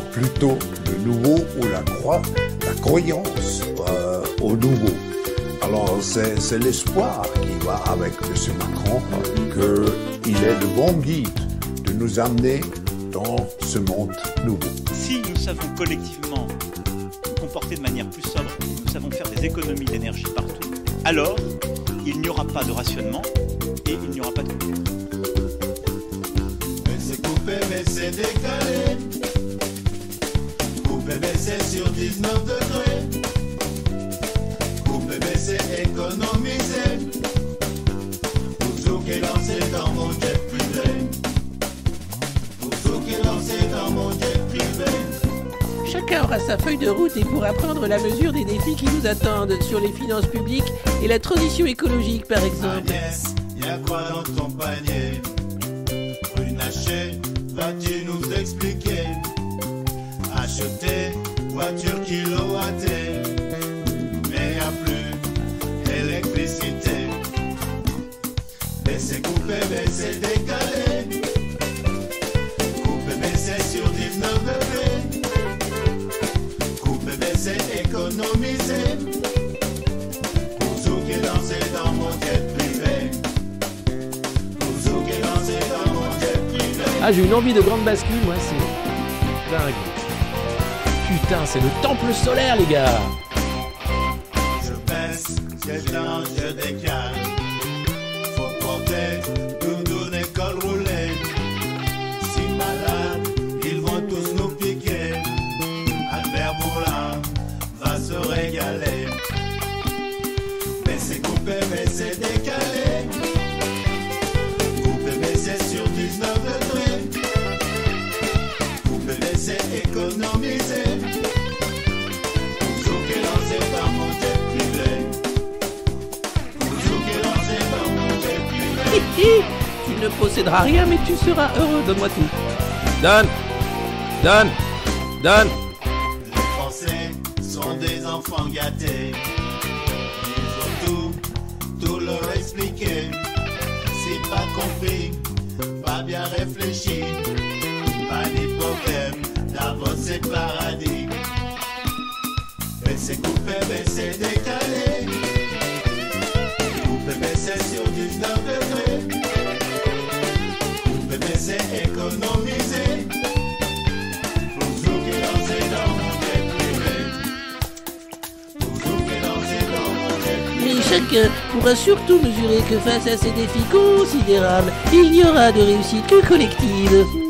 plutôt le nouveau ou la, croix, la croyance euh, au nouveau. Alors c'est l'espoir qui va avec M. Macron qu'il est le bon guide de nous amener dans ce monde nouveau. Si nous savons collectivement nous comporter de manière plus sobre, nous savons faire des économies d'énergie partout, alors il n'y aura pas de rationnement et il n'y aura pas de coupure. Mais c'est coupé, mais c'est décalé. C'est sur 19 degrés. Coupé, mais c'est économisé. Toujours qui est lancé dans mon jet privé. Toujours qui est lancé dans mon jet privé. Chacun aura sa feuille de route et pourra prendre la mesure des défis qui nous attendent sur les finances publiques et la transition écologique par exemple. Agnès, y'a quoi dans ton panier? Runacher, vas-tu nous expliquer? Acheter voiture kilowattée, mais y'a plus électricité. Baisser, couper, baisser, décaler. Couper, baisser sur 19 degrés. Économiser. Bouzou qui est lancé dans mon jet privé. Bouzou qui est lancé dans mon jet privé. Ah, j'ai une envie de grande bascule, moi, c'est dingue. Putain, c'est le temple solaire, les gars. Posséderas rien, mais tu seras heureux. Donne-moi tout. Donne Donne Donne Les Français sont des enfants gâtés. Il faut tout, tout leur expliquer. Si pas compris, pas bien réfléchi, pas ni problème, d'abord c'est paradis. Mais c'est coupé, mais pourra surtout mesurer que face à ces défis considérables, il n'y aura de réussite que collective.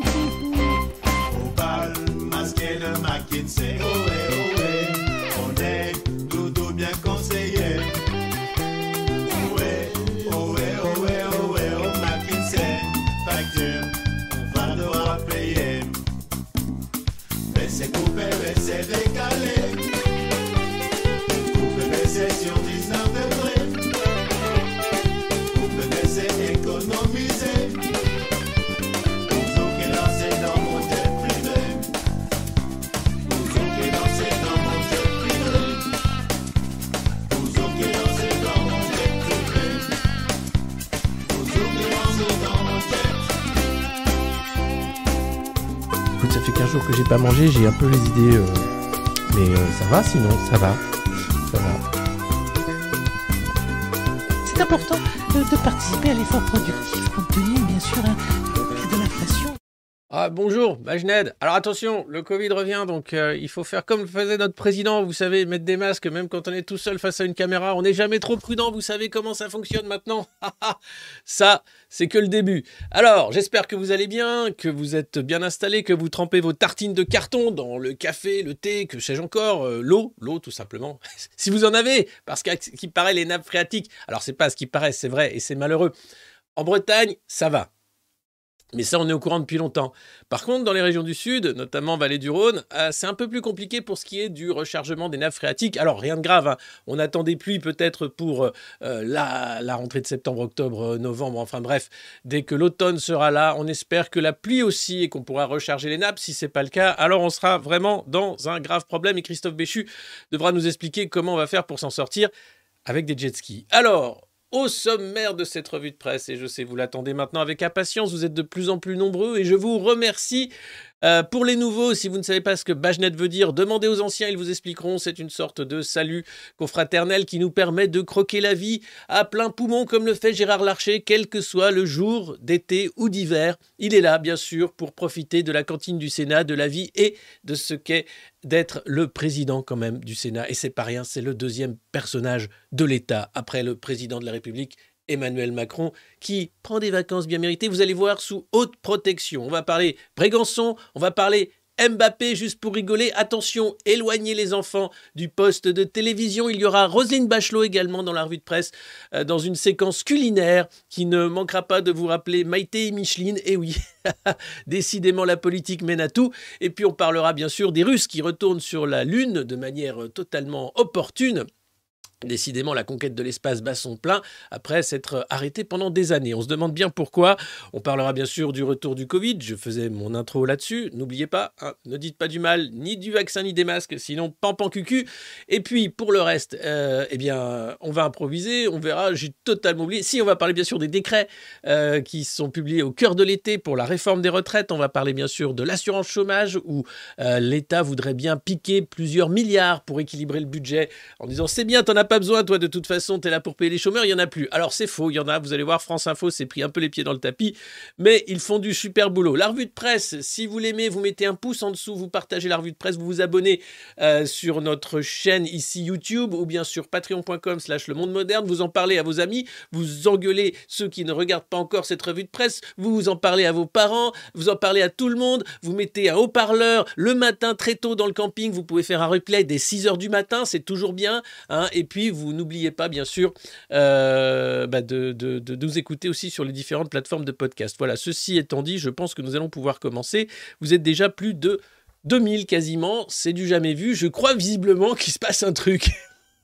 J'ai un peu les idées. euh, Mais euh, ça va sinon, ça va. Ça va. C'est important de participer à l'effort productif compte tenu, bien sûr, hein, bonjour, Majned. Alors attention, le Covid revient, donc euh, il faut faire comme le faisait notre président, vous savez, mettre des masques, même quand on est tout seul face à une caméra. On n'est jamais trop prudent, vous savez comment ça fonctionne maintenant. ça, c'est que le début. Alors, j'espère que vous allez bien, que vous êtes bien installés, que vous trempez vos tartines de carton dans le café, le thé, que sais-je encore, euh, l'eau, l'eau tout simplement. si vous en avez, parce qu'à ce qui paraît, les nappes phréatiques, alors c'est pas ce qui paraît, c'est vrai, et c'est malheureux. En Bretagne, ça va. Mais ça, on est au courant depuis longtemps. Par contre, dans les régions du sud, notamment Vallée du Rhône, euh, c'est un peu plus compliqué pour ce qui est du rechargement des nappes phréatiques. Alors, rien de grave, hein. on attend des pluies peut-être pour euh, la, la rentrée de septembre, octobre, euh, novembre, enfin bref, dès que l'automne sera là, on espère que la pluie aussi et qu'on pourra recharger les nappes. Si c'est pas le cas, alors on sera vraiment dans un grave problème et Christophe Béchu devra nous expliquer comment on va faire pour s'en sortir avec des jet skis. Alors, au sommaire de cette revue de presse, et je sais vous l'attendez maintenant avec impatience, vous êtes de plus en plus nombreux et je vous remercie Euh, pour les nouveaux, si vous ne savez pas ce que Bajnet veut dire, demandez aux anciens, ils vous expliqueront. C'est une sorte de salut confraternel qui nous permet de croquer la vie à plein poumon, comme le fait Gérard Larcher, quel que soit le jour d'été ou d'hiver. Il est là, bien sûr, pour profiter de la cantine du Sénat, de la vie et de ce qu'est d'être le président quand même du Sénat. Et c'est pas rien, c'est le deuxième personnage de l'État après le président de la République Emmanuel Macron, qui prend des vacances bien méritées, vous allez voir, sous haute protection. On va parler Brégançon, on va parler Mbappé, juste pour rigoler. Attention, éloignez les enfants du poste de télévision. Il y aura Roselyne Bachelot également dans la revue de presse, euh, dans une séquence culinaire qui ne manquera pas de vous rappeler Maïté et Micheline. Et oui, décidément, la politique mène à tout. Et puis, on parlera bien sûr des Russes qui retournent sur la Lune de manière totalement opportune. Décidément, la conquête de l'espace bat son plein après s'être arrêté pendant des années. On se demande bien pourquoi. On parlera bien sûr du retour du Covid. Je faisais mon intro là-dessus. N'oubliez pas, hein, ne dites pas du mal ni du vaccin ni des masques, sinon pan pan cucu. Et puis pour le reste, euh, eh bien, on va improviser. On verra. J'ai totalement oublié. Si on va parler bien sûr des décrets euh, qui sont publiés au cœur de l'été pour la réforme des retraites. On va parler bien sûr de l'assurance chômage où euh, l'État voudrait bien piquer plusieurs milliards pour équilibrer le budget en disant c'est bien, t'en as pas besoin, toi, de toute façon, tu es là pour payer les chômeurs, il n'y en a plus. Alors, c'est faux, il y en a, vous allez voir, France Info s'est pris un peu les pieds dans le tapis, mais ils font du super boulot. La revue de presse, si vous l'aimez, vous mettez un pouce en dessous, vous partagez la revue de presse, vous vous abonnez euh, sur notre chaîne ici YouTube ou bien sur patreon.com slash le monde moderne, vous en parlez à vos amis, vous engueulez ceux qui ne regardent pas encore cette revue de presse, vous en parlez à vos parents, vous en parlez à tout le monde, vous mettez un haut-parleur le matin très tôt dans le camping, vous pouvez faire un replay dès 6 heures du matin, c'est toujours bien, hein, et puis vous n'oubliez pas, bien sûr, euh, bah, de, nous écouter aussi sur les différentes plateformes de podcast. Voilà, ceci étant dit, je pense que nous allons pouvoir commencer. Vous êtes déjà plus de 2000 quasiment, c'est du jamais vu. Je crois visiblement qu'il se passe un truc.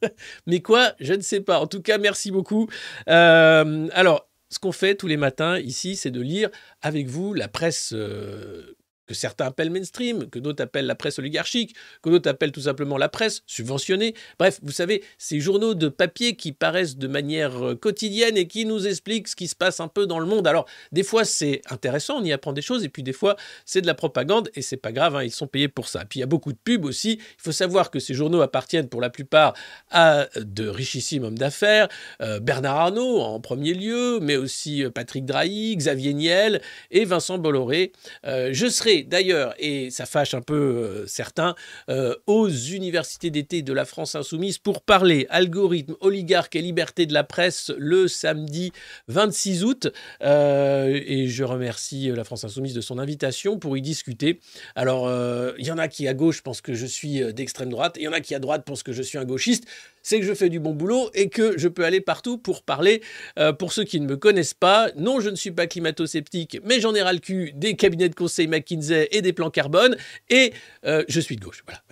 Mais quoi Je ne sais pas. En tout cas, merci beaucoup. Euh, alors, ce qu'on fait tous les matins ici, c'est de lire avec vous la presse euh, que certains appellent mainstream, que d'autres appellent la presse oligarchique, que d'autres appellent tout simplement la presse subventionnée. Bref, vous savez, ces journaux de papier qui paraissent de manière euh, quotidienne et qui nous expliquent ce qui se passe un peu dans le monde. Alors, des fois, c'est intéressant, on y apprend des choses, et puis des fois, c'est de la propagande, et c'est pas grave, hein, ils sont payés pour ça. Puis il y a beaucoup de pubs aussi. Il faut savoir que ces journaux appartiennent pour la plupart à de richissimes hommes d'affaires, euh, Bernard Arnault en premier lieu, mais aussi euh, Patrick Drahi, Xavier Niel et Vincent Bolloré. je serai d'ailleurs, et ça fâche un peu euh, certains, euh, aux universités d'été de la France insoumise pour parler algorithme, oligarque et liberté de la presse le samedi 26 août. Euh, et je remercie la France insoumise de son invitation pour y discuter. Alors, il y en a qui à gauche pensent que je suis d'extrême droite, il y en a qui à droite pensent que je suis un gauchiste c'est que je fais du bon boulot et que je peux aller partout pour parler. Euh, pour ceux qui ne me connaissent pas, non, je ne suis pas climato-sceptique, mais j'en ai ras le cul des cabinets de conseil McKinsey et des plans carbone, et euh, je suis de gauche. Voilà.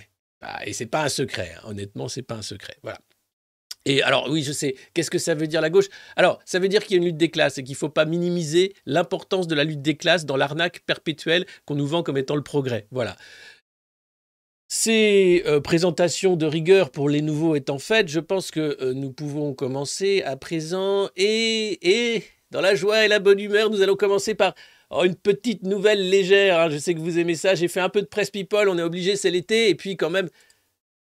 Bah, et c'est pas un secret, hein. honnêtement, c'est pas un secret. Voilà. Et alors oui, je sais, qu'est-ce que ça veut dire la gauche? Alors, ça veut dire qu'il y a une lutte des classes et qu'il ne faut pas minimiser l'importance de la lutte des classes dans l'arnaque perpétuelle qu'on nous vend comme étant le progrès. Voilà. Ces euh, présentations de rigueur pour les nouveaux étant faites, je pense que euh, nous pouvons commencer à présent et, et dans la joie et la bonne humeur, nous allons commencer par oh, une petite nouvelle légère. Hein. Je sais que vous aimez ça. J'ai fait un peu de presse people. On est obligé, c'est l'été. Et puis quand même,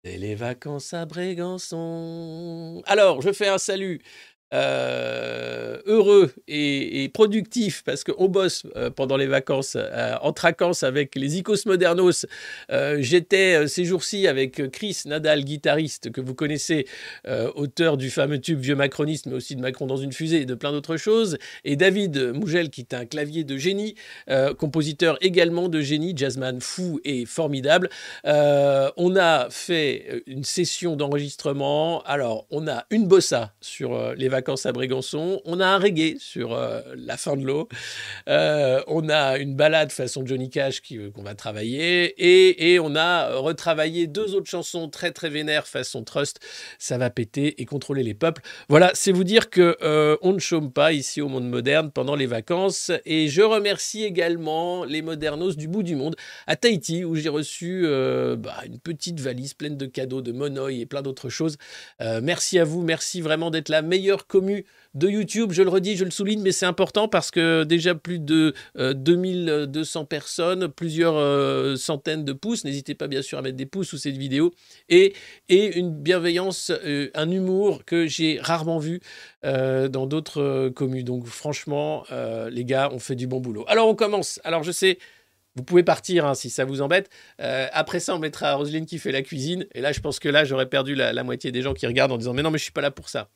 c'est les vacances à Brégançon. Alors, je fais un salut euh, heureux et, productif parce qu'on bosse euh, pendant les vacances euh, en traquance avec les Icos Modernos. J'étais ces jours-ci avec Chris Nadal, guitariste que vous connaissez, auteur du fameux tube Vieux Macroniste, mais aussi de Macron dans une fusée et de plein d'autres choses. Et David Mougel, qui est un clavier de génie, compositeur également de génie, jazzman fou et formidable. on a fait une session d'enregistrement. Alors, on a une bossa sur les vacances vacances à Brégançon. On a un reggae sur euh, la fin de l'eau. Euh, on a une balade façon Johnny Cash euh, qu'on va travailler. Et, on a retravaillé deux autres chansons très très vénères façon Trust. Ça va péter et contrôler les peuples. Voilà, c'est vous dire que on ne chôme pas ici au monde moderne pendant les vacances. Et je remercie également les modernos du bout du monde à Tahiti où j'ai reçu bah, une petite valise pleine de cadeaux, de monoï et plein d'autres choses. merci à vous, merci vraiment d'être la meilleure commu de YouTube. Je le redis, je le souligne, mais c'est important parce que déjà plus de euh, 2200 personnes, plusieurs euh, centaines de pouces. N'hésitez pas bien sûr à mettre des pouces sous cette vidéo. Et, et une bienveillance, euh, un humour que j'ai rarement vu euh, dans d'autres communes. Donc franchement, les gars, on fait du bon boulot. Alors on commence. Alors je sais... Vous pouvez partir hein, si ça vous embête. Après ça, on mettra Roselyne qui fait la cuisine. Et là, je pense que là, j'aurais perdu la, la moitié des gens qui regardent en disant Mais non, mais je suis pas là pour ça.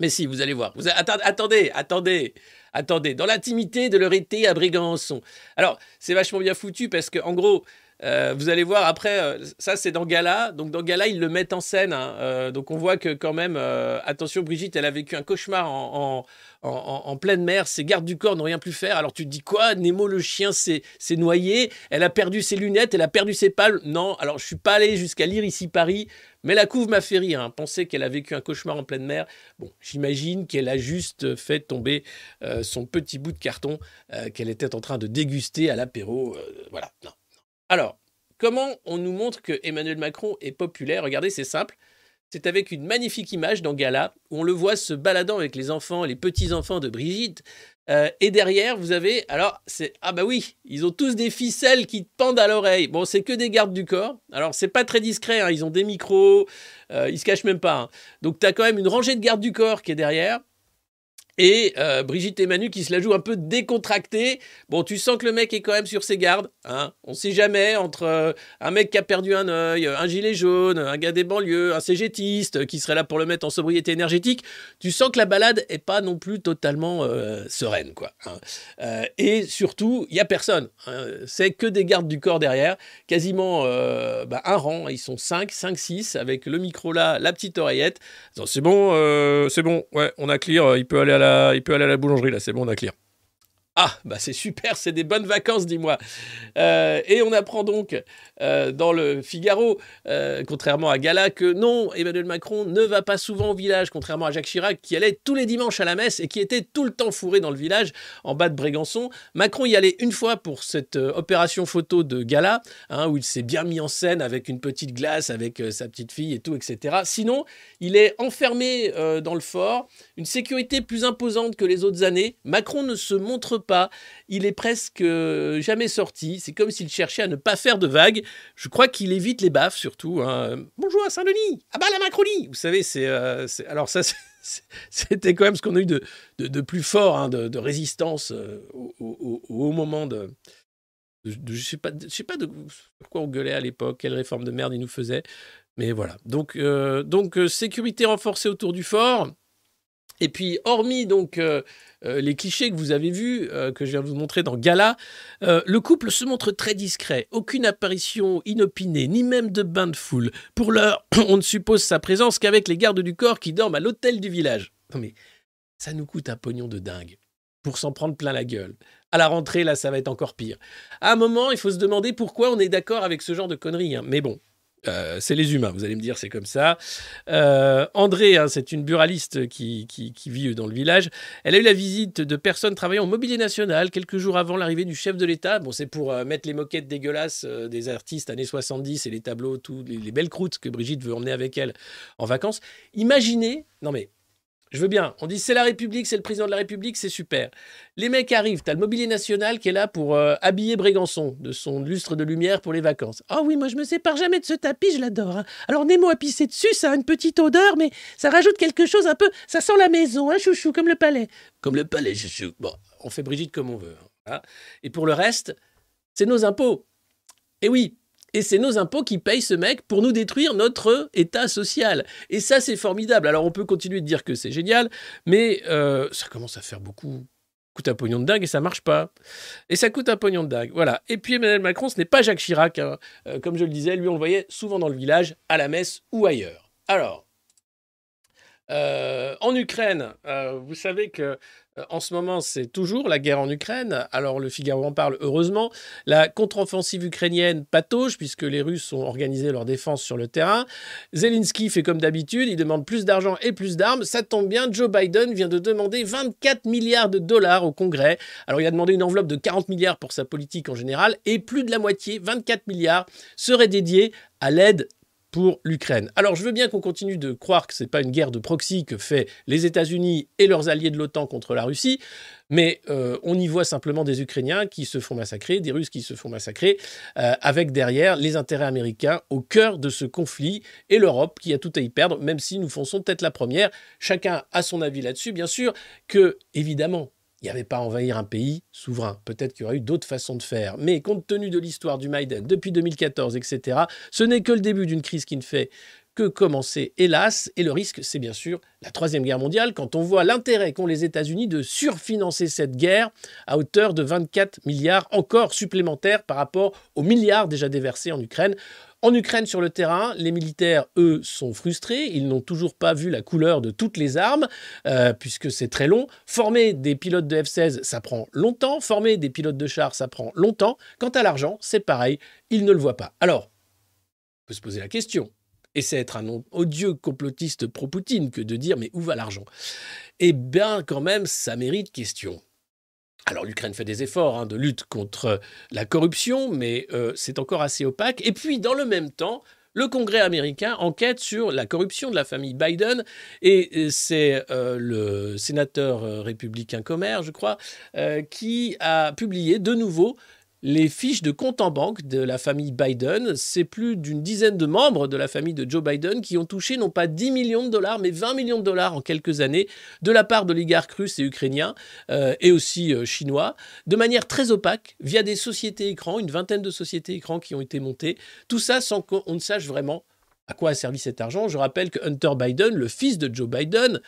Mais si, vous allez voir. Vous attendez, attendez, attendez. Dans l'intimité de leur été à Brégançon. Alors, c'est vachement bien foutu parce que, en gros, euh, vous allez voir après, euh, ça c'est dans Gala. Donc dans Gala, ils le mettent en scène. hein. Euh, donc on voit que quand même, attention, Brigitte, elle a vécu un cauchemar en, en, pleine mer. Ses gardes du corps n'ont rien pu faire. Alors tu te dis quoi? Nemo le chien s'est s'est noyé. Elle a perdu ses lunettes, elle a perdu ses palmes. Non, alors je suis pas allé jusqu'à lire ici Paris. Mais la couve m'a fait rire. Hein. Penser qu'elle a vécu un cauchemar en pleine mer. Bon, j'imagine qu'elle a juste fait tomber euh, son petit bout de carton euh, qu'elle était en train de déguster à l'apéro. euh, voilà. Alors, comment on nous montre que Emmanuel Macron est populaire? Regardez, c'est simple. C'est avec une magnifique image dans Gala où on le voit se baladant avec les enfants, les petits-enfants de Brigitte. Euh, et derrière, vous avez. Alors, c'est. Ah, bah oui, ils ont tous des ficelles qui pendent à l'oreille. Bon, c'est que des gardes du corps. Alors, c'est pas très discret. hein, Ils ont des micros. euh, ils se cachent même pas. hein. Donc, tu as quand même une rangée de gardes du corps qui est derrière. Et euh, Brigitte et Manu qui se la jouent un peu décontractée. Bon, tu sens que le mec est quand même sur ses gardes. Hein. On sait jamais entre euh, un mec qui a perdu un œil, un gilet jaune, un gars des banlieues, un cégétiste qui serait là pour le mettre en sobriété énergétique. Tu sens que la balade est pas non plus totalement euh, sereine, quoi. hein. Et surtout, il y a personne. hein. C'est que des gardes du corps derrière. Quasiment bah, un rang. Ils sont 5, 5, 6 avec le micro là, la petite oreillette. C'est bon, c'est bon. Ouais, on a clear. Il peut aller à la, il peut aller à la boulangerie là. C'est bon, on a clear. Ah, bah c'est super, c'est des bonnes vacances, dis-moi. Euh, et on apprend donc euh, dans le Figaro, euh, contrairement à Gala, que non, Emmanuel Macron ne va pas souvent au village, contrairement à Jacques Chirac qui allait tous les dimanches à la messe et qui était tout le temps fourré dans le village en bas de Brégançon. Macron y allait une fois pour cette opération photo de Gala, hein, où il s'est bien mis en scène avec une petite glace, avec sa petite fille et tout, etc. Sinon, il est enfermé dans le fort, une sécurité plus imposante que les autres années. Macron ne se montre pas, il est presque euh, jamais sorti. C'est comme s'il cherchait à ne pas faire de vagues. Je crois qu'il évite les baffes surtout. hein. Bonjour à Saint-Denis, ah bah la Macronie. Vous savez, c'est euh, alors ça. C'était quand même ce qu'on a eu de, plus fort, hein, de, résistance euh, au, moment de, je sais pas, sais pas de pourquoi on gueulait à l'époque, quelle réforme de merde il nous faisait, mais voilà. Donc, donc sécurité renforcée autour du fort. Et puis, hormis donc euh, euh, les clichés que vous avez vus, euh, que je viens de vous montrer dans Gala, le couple se montre très discret. Aucune apparition inopinée, ni même de bain de foule. Pour l'heure, on ne suppose sa présence qu'avec les gardes du corps qui dorment à l'hôtel du village. Non mais, ça nous coûte un pognon de dingue pour s'en prendre plein la gueule. À la rentrée, là, ça va être encore pire. À un moment, il faut se demander pourquoi on est d'accord avec ce genre de conneries. hein. Mais bon, euh, c'est les humains, vous allez me dire, c'est comme ça. Euh, André, hein, c'est une buraliste qui, vit dans le village. Elle a eu la visite de personnes travaillant au mobilier national quelques jours avant l'arrivée du chef de l'État. Bon, c'est pour euh, mettre les moquettes dégueulasses des artistes années 70 et les tableaux, tous les, les belles croûtes que Brigitte veut emmener avec elle en vacances. Imaginez, non mais je veux bien. On dit c'est la République, c'est le président de la République, c'est super. Les mecs arrivent, t'as le mobilier national qui est là pour euh, habiller Brégançon de son lustre de lumière pour les vacances. Oh oui, moi je me sépare jamais de ce tapis, je l'adore. hein. Alors Nemo a pissé dessus, ça a une petite odeur, mais ça rajoute quelque chose un peu. Ça sent la maison, hein, chouchou, comme le palais. Comme le palais, chouchou. Bon, on fait Brigitte comme on veut. hein. Et pour le reste, c'est nos impôts. Et oui, et c'est nos impôts qui payent ce mec pour nous détruire notre état social. Et ça, c'est formidable. Alors, on peut continuer de dire que c'est génial, mais euh, ça commence à faire beaucoup. coûte un pognon de dingue et ça marche pas. Et ça coûte un pognon de dingue. Voilà. Et puis Emmanuel Macron, ce n'est pas Jacques Chirac. hein. Euh, comme je le disais, lui, on le voyait souvent dans le village, à la messe ou ailleurs. Alors, euh, en Ukraine, euh, vous savez que euh, en ce moment, c'est toujours la guerre en Ukraine. Alors, le Figaro en parle heureusement. La contre-offensive ukrainienne patauge, puisque les Russes ont organisé leur défense sur le terrain. Zelensky fait comme d'habitude, il demande plus d'argent et plus d'armes. Ça tombe bien, Joe Biden vient de demander 24 milliards de dollars au Congrès. Alors, il a demandé une enveloppe de 40 milliards pour sa politique en général, et plus de la moitié, 24 milliards, serait dédiée à l'aide pour l'Ukraine. Alors je veux bien qu'on continue de croire que ce n'est pas une guerre de proxy que fait les États-Unis et leurs alliés de l'OTAN contre la Russie, mais euh, on y voit simplement des Ukrainiens qui se font massacrer, des Russes qui se font massacrer, euh, avec derrière les intérêts américains au cœur de ce conflit et l'Europe qui a tout à y perdre, même si nous fonçons tête la première. Chacun a son avis là-dessus, bien sûr, que évidemment il n'y avait pas à envahir un pays souverain. Peut-être qu'il y aurait eu d'autres façons de faire. Mais compte tenu de l'histoire du Maïden depuis 2014, etc., ce n'est que le début d'une crise qui ne fait que commencer, hélas. Et le risque, c'est bien sûr la Troisième Guerre mondiale, quand on voit l'intérêt qu'ont les États-Unis de surfinancer cette guerre à hauteur de 24 milliards encore supplémentaires par rapport aux milliards déjà déversés en Ukraine. En Ukraine, sur le terrain, les militaires, eux, sont frustrés. Ils n'ont toujours pas vu la couleur de toutes les armes, euh, puisque c'est très long. Former des pilotes de F-16, ça prend longtemps. Former des pilotes de chars, ça prend longtemps. Quant à l'argent, c'est pareil. Ils ne le voient pas. Alors, on peut se poser la question. Et c'est être un odieux complotiste pro-Poutine que de dire mais où va l'argent? Eh bien, quand même, ça mérite question. Alors l'Ukraine fait des efforts hein, de lutte contre la corruption, mais euh, c'est encore assez opaque. Et puis dans le même temps, le Congrès américain enquête sur la corruption de la famille Biden et euh, c'est euh, le sénateur républicain Comer, je crois, qui a publié de nouveau les fiches de compte en banque de la famille Biden. C'est plus d'une dizaine de membres de la famille de Joe Biden qui ont touché non pas 10 millions de dollars, mais 20 millions de dollars en quelques années de la part d'oligarques russes et ukrainiens euh, et aussi euh, chinois, de manière très opaque, via des sociétés écrans, une vingtaine de sociétés écrans qui ont été montées. Tout ça sans qu'on ne sache vraiment à quoi a servi cet argent. Je rappelle que Hunter Biden, le fils de Joe Biden,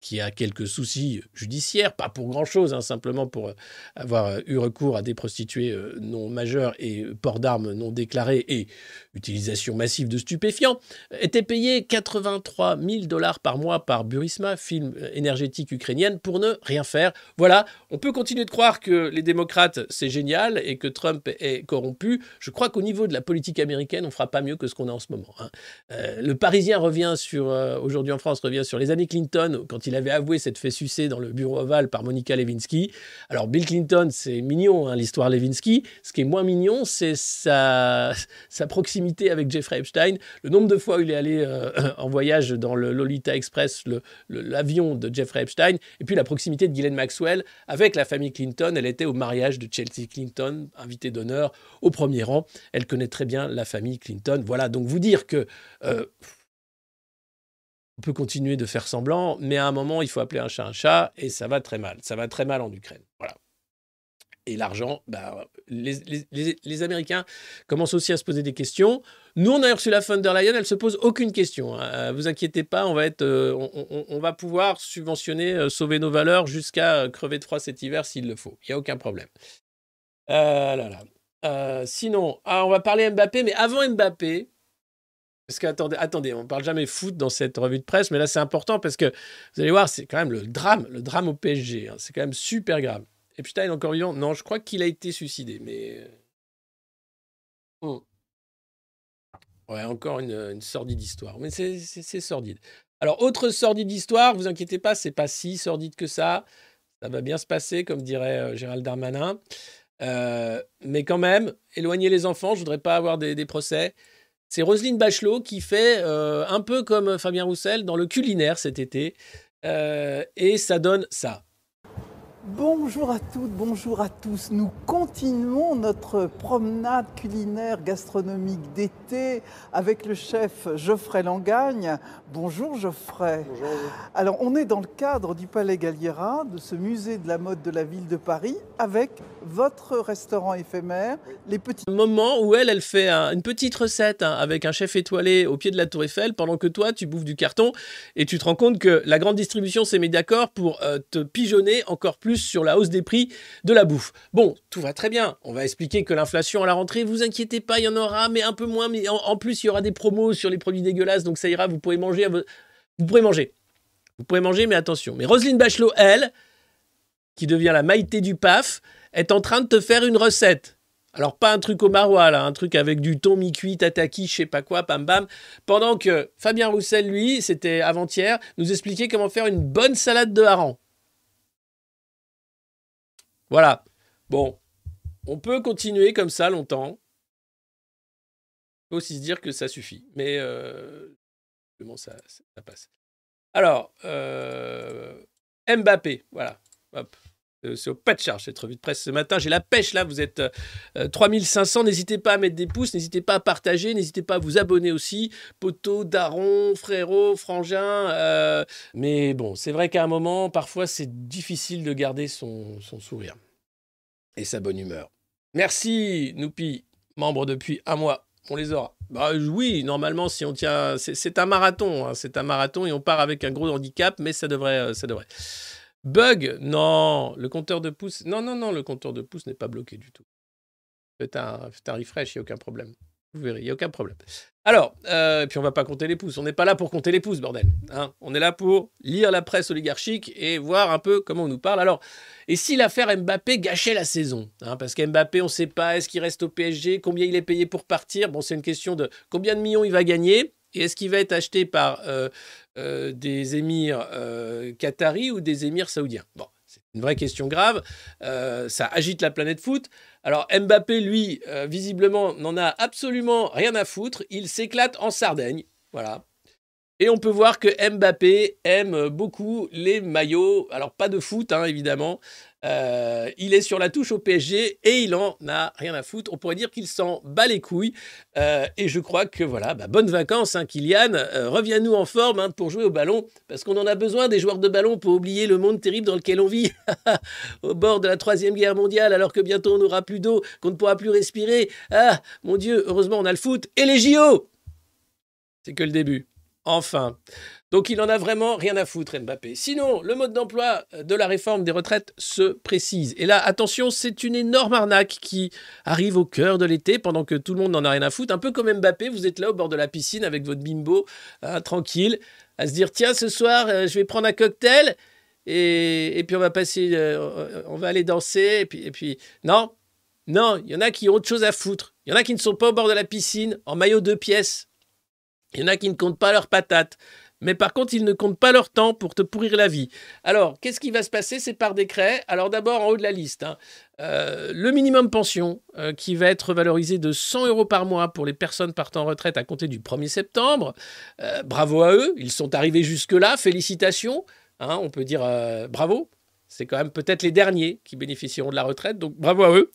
qui a quelques soucis judiciaires, pas pour grand-chose, hein, simplement pour euh, avoir euh, eu recours à des prostituées euh, non majeures et port d'armes non déclarées et utilisation massive de stupéfiants, était payé 83 000 dollars par mois par Burisma, film énergétique ukrainienne, pour ne rien faire. Voilà, on peut continuer de croire que les démocrates, c'est génial et que Trump est corrompu. Je crois qu'au niveau de la politique américaine, on fera pas mieux que ce qu'on a en ce moment. Hein. le Parisien revient sur, aujourd'hui en France, revient sur les années Clinton, quand il avait avoué s'être fait sucer dans le bureau ovale par Monica Lewinsky. Alors Bill Clinton, c'est mignon, hein, l'histoire Lewinsky. Ce qui est moins mignon, c'est sa, sa proximité avec Jeffrey Epstein. Le nombre de fois où il est allé euh, en voyage dans le Lolita Express, l'avion de Jeffrey Epstein, et puis la proximité de Ghislaine Maxwell avec la famille Clinton. Elle était au mariage de Chelsea Clinton, invitée d'honneur au premier rang. Elle connaît très bien la famille Clinton. Voilà, donc vous dire que... Euh, on peut continuer de faire semblant, mais à un moment, il faut appeler un chat un chat, et ça va très mal. Ça va très mal en Ukraine. Voilà. Et l'argent, bah, les, Américains commencent aussi à se poser des questions. Nous, on a reçu la von der Leyen, elle se pose aucune question. Hein. Euh, vous inquiétez pas, on va, être, euh, on, va pouvoir subventionner, euh, sauver nos valeurs jusqu'à crever de froid cet hiver s'il le faut. Il n'y a aucun problème. là. sinon, ah, on va parler Mbappé, mais avant Mbappé, parce que attendez, attendez, on parle jamais foot dans cette revue de presse, mais là c'est important parce que vous allez voir, c'est quand même le drame, le drame au PSG. Hein. c'est quand même super grave. Et putain, encore vivant Non, je crois qu'il a été suicidé, mais. Euh, hmm. Ouais, encore une, sordide histoire. Mais c'est sordide. Alors, autre sordide histoire, vous inquiétez pas, c'est pas si sordide que ça. Ça va bien se passer, comme dirait euh, Gérald Darmanin. Euh, mais quand même, éloigner les enfants, je voudrais pas avoir des procès. C'est Roselyne Bachelot qui fait euh, un peu comme Fabien Roussel dans le culinaire cet été. Euh, et ça donne ça. Bonjour à toutes, bonjour à tous. Nous continuons notre promenade culinaire gastronomique d'été avec le chef Geoffrey Langagne. Bonjour Geoffrey. Bonjour. Alors on est dans le cadre du Palais Galliera, de ce musée de la mode de la ville de Paris, avec votre restaurant éphémère, les petits... Moment où elle, elle fait une petite recette hein, avec un chef étoilé au pied de la tour Eiffel, pendant que toi, tu bouffes du carton et tu te rends compte que la grande distribution s'est mis d'accord pour euh, te pigeonner encore plus sur la hausse des prix de la bouffe. Bon, tout va très bien. On va expliquer que l'inflation à la rentrée, vous inquiétez pas, il y en aura, mais un peu moins. Mais en, plus, il y aura des promos sur les produits dégueulasses, donc ça ira, vous pourrez manger. Vous pourrez manger. Vous pourrez manger, mais attention. Mais Roselyne Bachelot, elle, qui devient la maïté du PAF, est en train de te faire une recette. Alors pas un truc au maroilles, là, un truc avec du thon mi-cuit, tataki, je sais pas quoi, pam bam. Pendant que Fabien Roussel, lui, c'était avant-hier, nous expliquait comment faire une bonne salade de hareng. Voilà. Bon, on peut continuer comme ça longtemps. faut aussi se dire que ça suffit. Mais euh, ça passe? Alors, euh, Mbappé, voilà. Hop. Euh, C'est au pas de charge cette revue de presse ce matin. J'ai la pêche là, vous êtes euh, 3500. N'hésitez pas à mettre des pouces, n'hésitez pas à partager, n'hésitez pas à vous abonner aussi. Poteau, daron, frérot, frangin. euh, mais bon, c'est vrai qu'à un moment, parfois, c'est difficile de garder son, sourire et sa bonne humeur. Merci, Noupi, membre depuis un mois. On les aura. Bah oui, normalement, si on tient, c'est un marathon, hein, c'est un marathon et on part avec un gros handicap, mais ça devrait, euh, ça devrait. Bug, non, le compteur de pouces, non, non, non, le compteur de pouces n'est pas bloqué du tout. Faites un, faites un refresh, il n'y a aucun problème. Vous verrez, il n'y a aucun problème. Alors, euh, puis on va pas compter les pouces. On n'est pas là pour compter les pouces, bordel. hein. on est là pour lire la presse oligarchique et voir un peu comment on nous parle. Alors, et si l'affaire Mbappé gâchait la saison hein, Parce qu'Mbappé, on ne sait pas, est-ce qu'il reste au PSG Combien il est payé pour partir? Bon, c'est une question de combien de millions il va gagner et est-ce qu'il va être acheté par euh, euh, des émirs euh, qataris ou des émirs saoudiens Bon, c'est une vraie question grave. Euh, ça agite la planète foot. Alors Mbappé, lui, euh, visiblement, n'en a absolument rien à foutre. Il s'éclate en Sardaigne. Voilà. Et on peut voir que Mbappé aime beaucoup les maillots. Alors pas de foot, hein, évidemment. Euh, il est sur la touche au PSG et il en a rien à foutre. On pourrait dire qu'il s'en bat les couilles. Euh, et je crois que voilà, bah, bonnes vacances, hein, Kylian. Euh, Reviens-nous en forme hein, pour jouer au ballon, parce qu'on en a besoin des joueurs de ballon pour oublier le monde terrible dans lequel on vit, au bord de la troisième guerre mondiale, alors que bientôt on n'aura plus d'eau, qu'on ne pourra plus respirer. Ah, mon Dieu, heureusement on a le foot et les JO. C'est que le début. Enfin. Donc il en a vraiment rien à foutre, Mbappé. Sinon, le mode d'emploi de la réforme des retraites se précise. Et là, attention, c'est une énorme arnaque qui arrive au cœur de l'été pendant que tout le monde n'en a rien à foutre. Un peu comme Mbappé, vous êtes là au bord de la piscine avec votre bimbo, hein, tranquille, à se dire tiens, ce soir, euh, je vais prendre un cocktail et, puis on va passer, euh, on va aller danser. Et puis, non, non, il y en a qui ont autre chose à foutre. Il y en a qui ne sont pas au bord de la piscine en maillot deux pièces. Il y en a qui ne comptent pas leurs patates. Mais par contre, ils ne comptent pas leur temps pour te pourrir la vie. Alors, qu'est-ce qui va se passer? C'est par décret. Alors d'abord, en haut de la liste, hein, euh, le minimum pension euh, qui va être valorisé de 100 euros par mois pour les personnes partant en retraite à compter du 1er septembre. Euh, bravo à eux, ils sont arrivés jusque-là. Félicitations. Hein, on peut dire bravo. C'est quand même peut-être les derniers qui bénéficieront de la retraite, donc bravo à eux.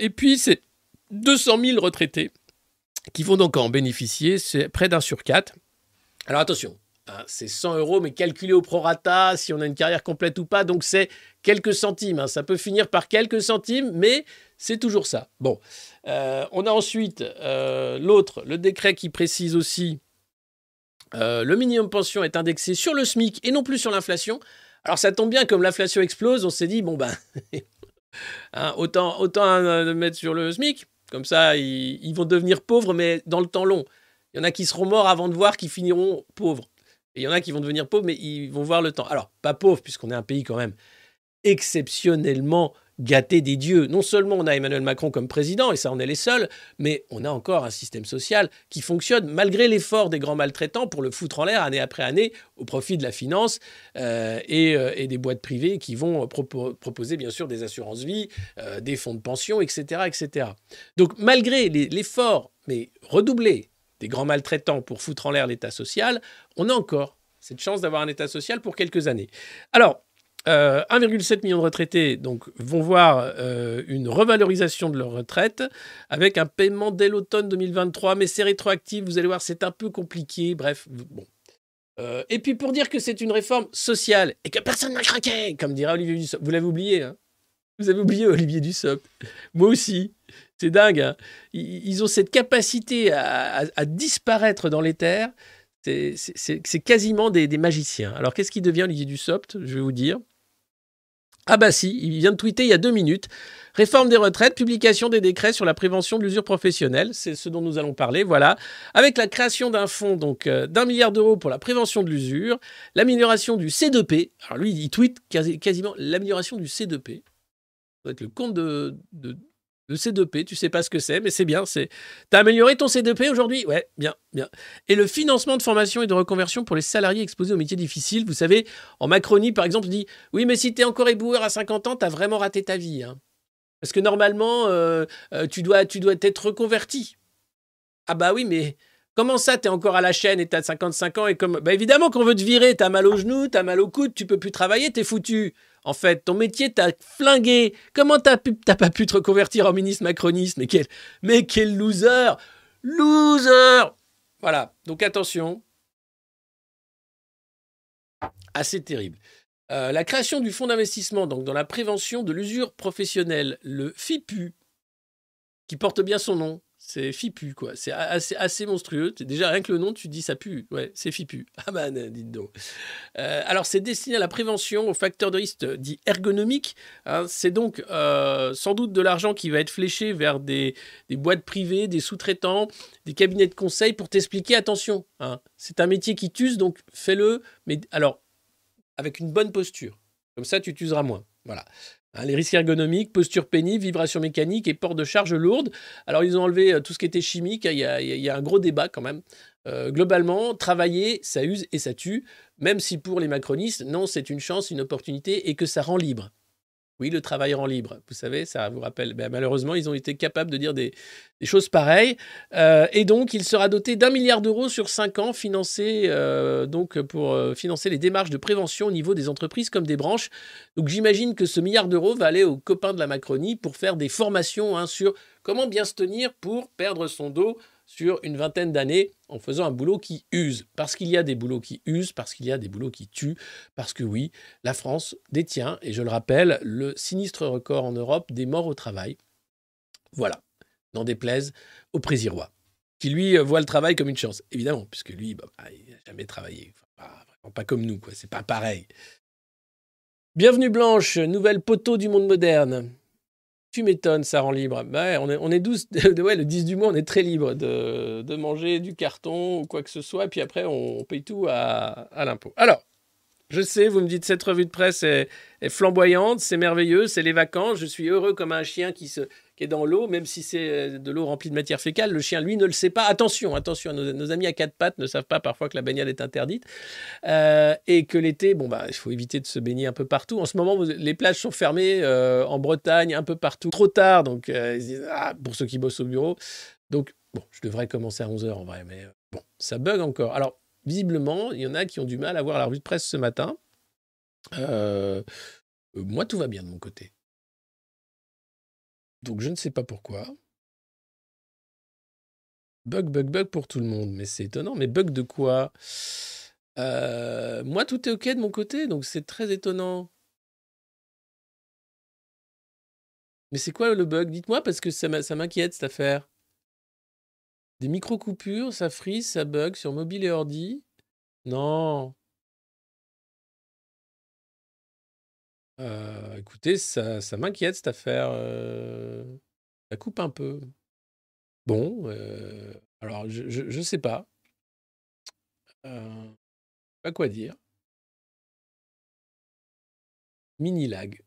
Et puis, c'est 200 000 retraités qui vont donc en bénéficier. C'est près d'un sur quatre. Alors attention, hein, c'est 100 euros, mais calculé au prorata, si on a une carrière complète ou pas, donc c'est quelques centimes. hein. Ça peut finir par quelques centimes, mais c'est toujours ça. Bon, Euh, on a ensuite euh, l'autre, le décret qui précise aussi euh, le minimum pension est indexé sur le SMIC et non plus sur l'inflation. Alors ça tombe bien, comme l'inflation explose, on s'est dit, bon ben, hein, autant, autant mettre sur le SMIC, comme ça ils, vont devenir pauvres, mais dans le temps long. Il y en a qui seront morts avant de voir qu'ils finiront pauvres. Et il y en a qui vont devenir pauvres, mais ils vont voir le temps. Alors, pas pauvres, puisqu'on est un pays quand même exceptionnellement gâté des dieux. Non seulement on a Emmanuel Macron comme président, et ça on est les seuls, mais on a encore un système social qui fonctionne malgré l'effort des grands maltraitants pour le foutre en l'air année après année au profit de la finance euh, et, euh, et des boîtes privées qui vont propo- proposer bien sûr des assurances vie, euh, des fonds de pension, etc. etc. Donc malgré l'effort, mais redoublé, des grands maltraitants pour foutre en l'air l'État social, on a encore cette chance d'avoir un État social pour quelques années. Alors, euh, 1,7 million de retraités donc, vont voir euh, une revalorisation de leur retraite avec un paiement dès l'automne 2023, mais c'est rétroactif, vous allez voir, c'est un peu compliqué, bref, bon. Euh, et puis pour dire que c'est une réforme sociale et que personne n'a craqué, comme dirait Olivier Dussopt, vous l'avez oublié, hein vous avez oublié Olivier Dussopt, moi aussi, c'est dingue, hein ils, ont cette capacité à, disparaître dans les terres, c'est quasiment des, des magiciens. Alors qu'est-ce qui devient Olivier Dussopt? Je vais vous dire. Ah bah si, il vient de tweeter il y a deux minutes. Réforme des retraites, publication des décrets sur la prévention de l'usure professionnelle, c'est ce dont nous allons parler, voilà. Avec la création d'un fonds donc euh, d'un milliard d'euros pour la prévention de l'usure, l'amélioration du C2P. Alors lui, il tweet quasi- quasiment l'amélioration du C2P. Ça doit être le compte de, de C2P, tu sais pas ce que c'est, mais c'est bien. C'est T'as amélioré ton C2P aujourd'hui? Ouais, bien, bien. Et le financement de formation et de reconversion pour les salariés exposés aux métiers difficiles. Vous savez, en Macronie, par exemple, dit Oui, mais si t'es encore éboueur à 50 ans, t'as vraiment raté ta vie. hein. Parce que normalement, euh, euh, tu, dois, tu dois être reconverti. Ah bah oui, mais comment ça, t'es encore à la chaîne et t'as 55 ans et comme... Bah évidemment qu'on veut te virer, t'as mal au genou, t'as mal au coude, tu peux plus travailler, t'es foutu. En fait, ton métier t'a flingué. Comment t'as pas pu te reconvertir en ministre macroniste? Mais quel, mais quel loser Loser Voilà, donc attention. Assez terrible. Euh, la création du fonds d'investissement donc dans la prévention de l'usure professionnelle, le FIPU, qui porte bien son nom, c'est FIPU, quoi. C'est assez, monstrueux. Déjà, rien que le nom, tu dis ça pue. Ouais, c'est FIPU. Ah man, dites donc. Euh, alors, c'est destiné à la prévention aux facteurs de risque dits ergonomiques. hein. c'est donc euh, sans doute de l'argent qui va être fléché vers des, des boîtes privées, des sous-traitants, des cabinets de conseil pour t'expliquer attention. hein, c'est un métier qui t'use, donc fais-le. Mais alors, avec une bonne posture. Comme ça, tu t'useras moins. Voilà. Hein, les risques ergonomiques, posture pénible, vibration mécanique et port de charge lourde. Alors, ils ont enlevé euh, tout ce qui était chimique. hein, Il y a, un gros débat quand même. Euh, globalement, travailler, ça use et ça tue. Même si pour les macronistes, non, c'est une chance, une opportunité et que ça rend libre. Oui, le travail rend libre. Vous savez, ça vous rappelle. ben, malheureusement, ils ont été capables de dire des, des choses pareilles. Euh, et donc, il sera doté d'un milliard d'euros sur cinq ans, financé euh, donc pour euh, financer les démarches de prévention au niveau des entreprises comme des branches. Donc, j'imagine que ce milliard d'euros va aller aux copains de la Macronie pour faire des formations hein, sur comment bien se tenir pour perdre son dos sur une vingtaine d'années en faisant un boulot qui use. Parce qu'il y a des boulots qui usent, parce qu'il y a des boulots qui tuent, parce que oui, la France détient, et je le rappelle, le sinistre record en Europe des morts au travail. Voilà, n'en déplaise au Présirois, qui lui euh, voit le travail comme une chance, évidemment, puisque lui, bah, bah, il n'a jamais travaillé. Vraiment pas comme nous, quoi. c'est pas pareil. Bienvenue Blanche, nouvelle poteau du monde moderne. Tu m'étonnes, ça rend libre. Bah on est, on est 12, ouais, le 10 du mois, on est très libre de, manger du carton ou quoi que ce soit, et puis après, on paye tout à, l'impôt. Alors, je sais, vous me dites cette revue de presse est flamboyante, c'est merveilleux, c'est les vacances, je suis heureux comme un chien qui, se, qui est dans l'eau, même si c'est euh, de l'eau remplie de matière fécale. Le chien, lui, ne le sait pas. Attention, attention, nos, amis à quatre pattes ne savent pas parfois que la baignade est interdite. Euh, et que l'été, bon, bah, il faut éviter de se baigner un peu partout. En ce moment, les plages sont fermées euh, en Bretagne, un peu partout. Trop tard, donc ah, pour ceux qui bossent au bureau. Donc, bon, je devrais commencer à 11h en vrai, mais bon, ça bug encore. Alors, visiblement, il y en a qui ont du mal à voir la revue de presse ce matin. Moi, tout va bien de mon côté. Donc, je ne sais pas pourquoi. Bug, bug, bug pour tout le monde. Mais c'est étonnant. Mais bug de quoi? Euh, Moi, tout est OK de mon côté, donc c'est très étonnant. Mais c'est quoi le bug? Dites-moi, parce que ça m'inquiète cette affaire. Des micro-coupures, ça frise, ça bug sur mobile et ordi? Non. Écoutez, ça, ça m'inquiète cette affaire. ça coupe un peu. Bon, alors je, je, sais pas. Pas quoi dire. Mini lag.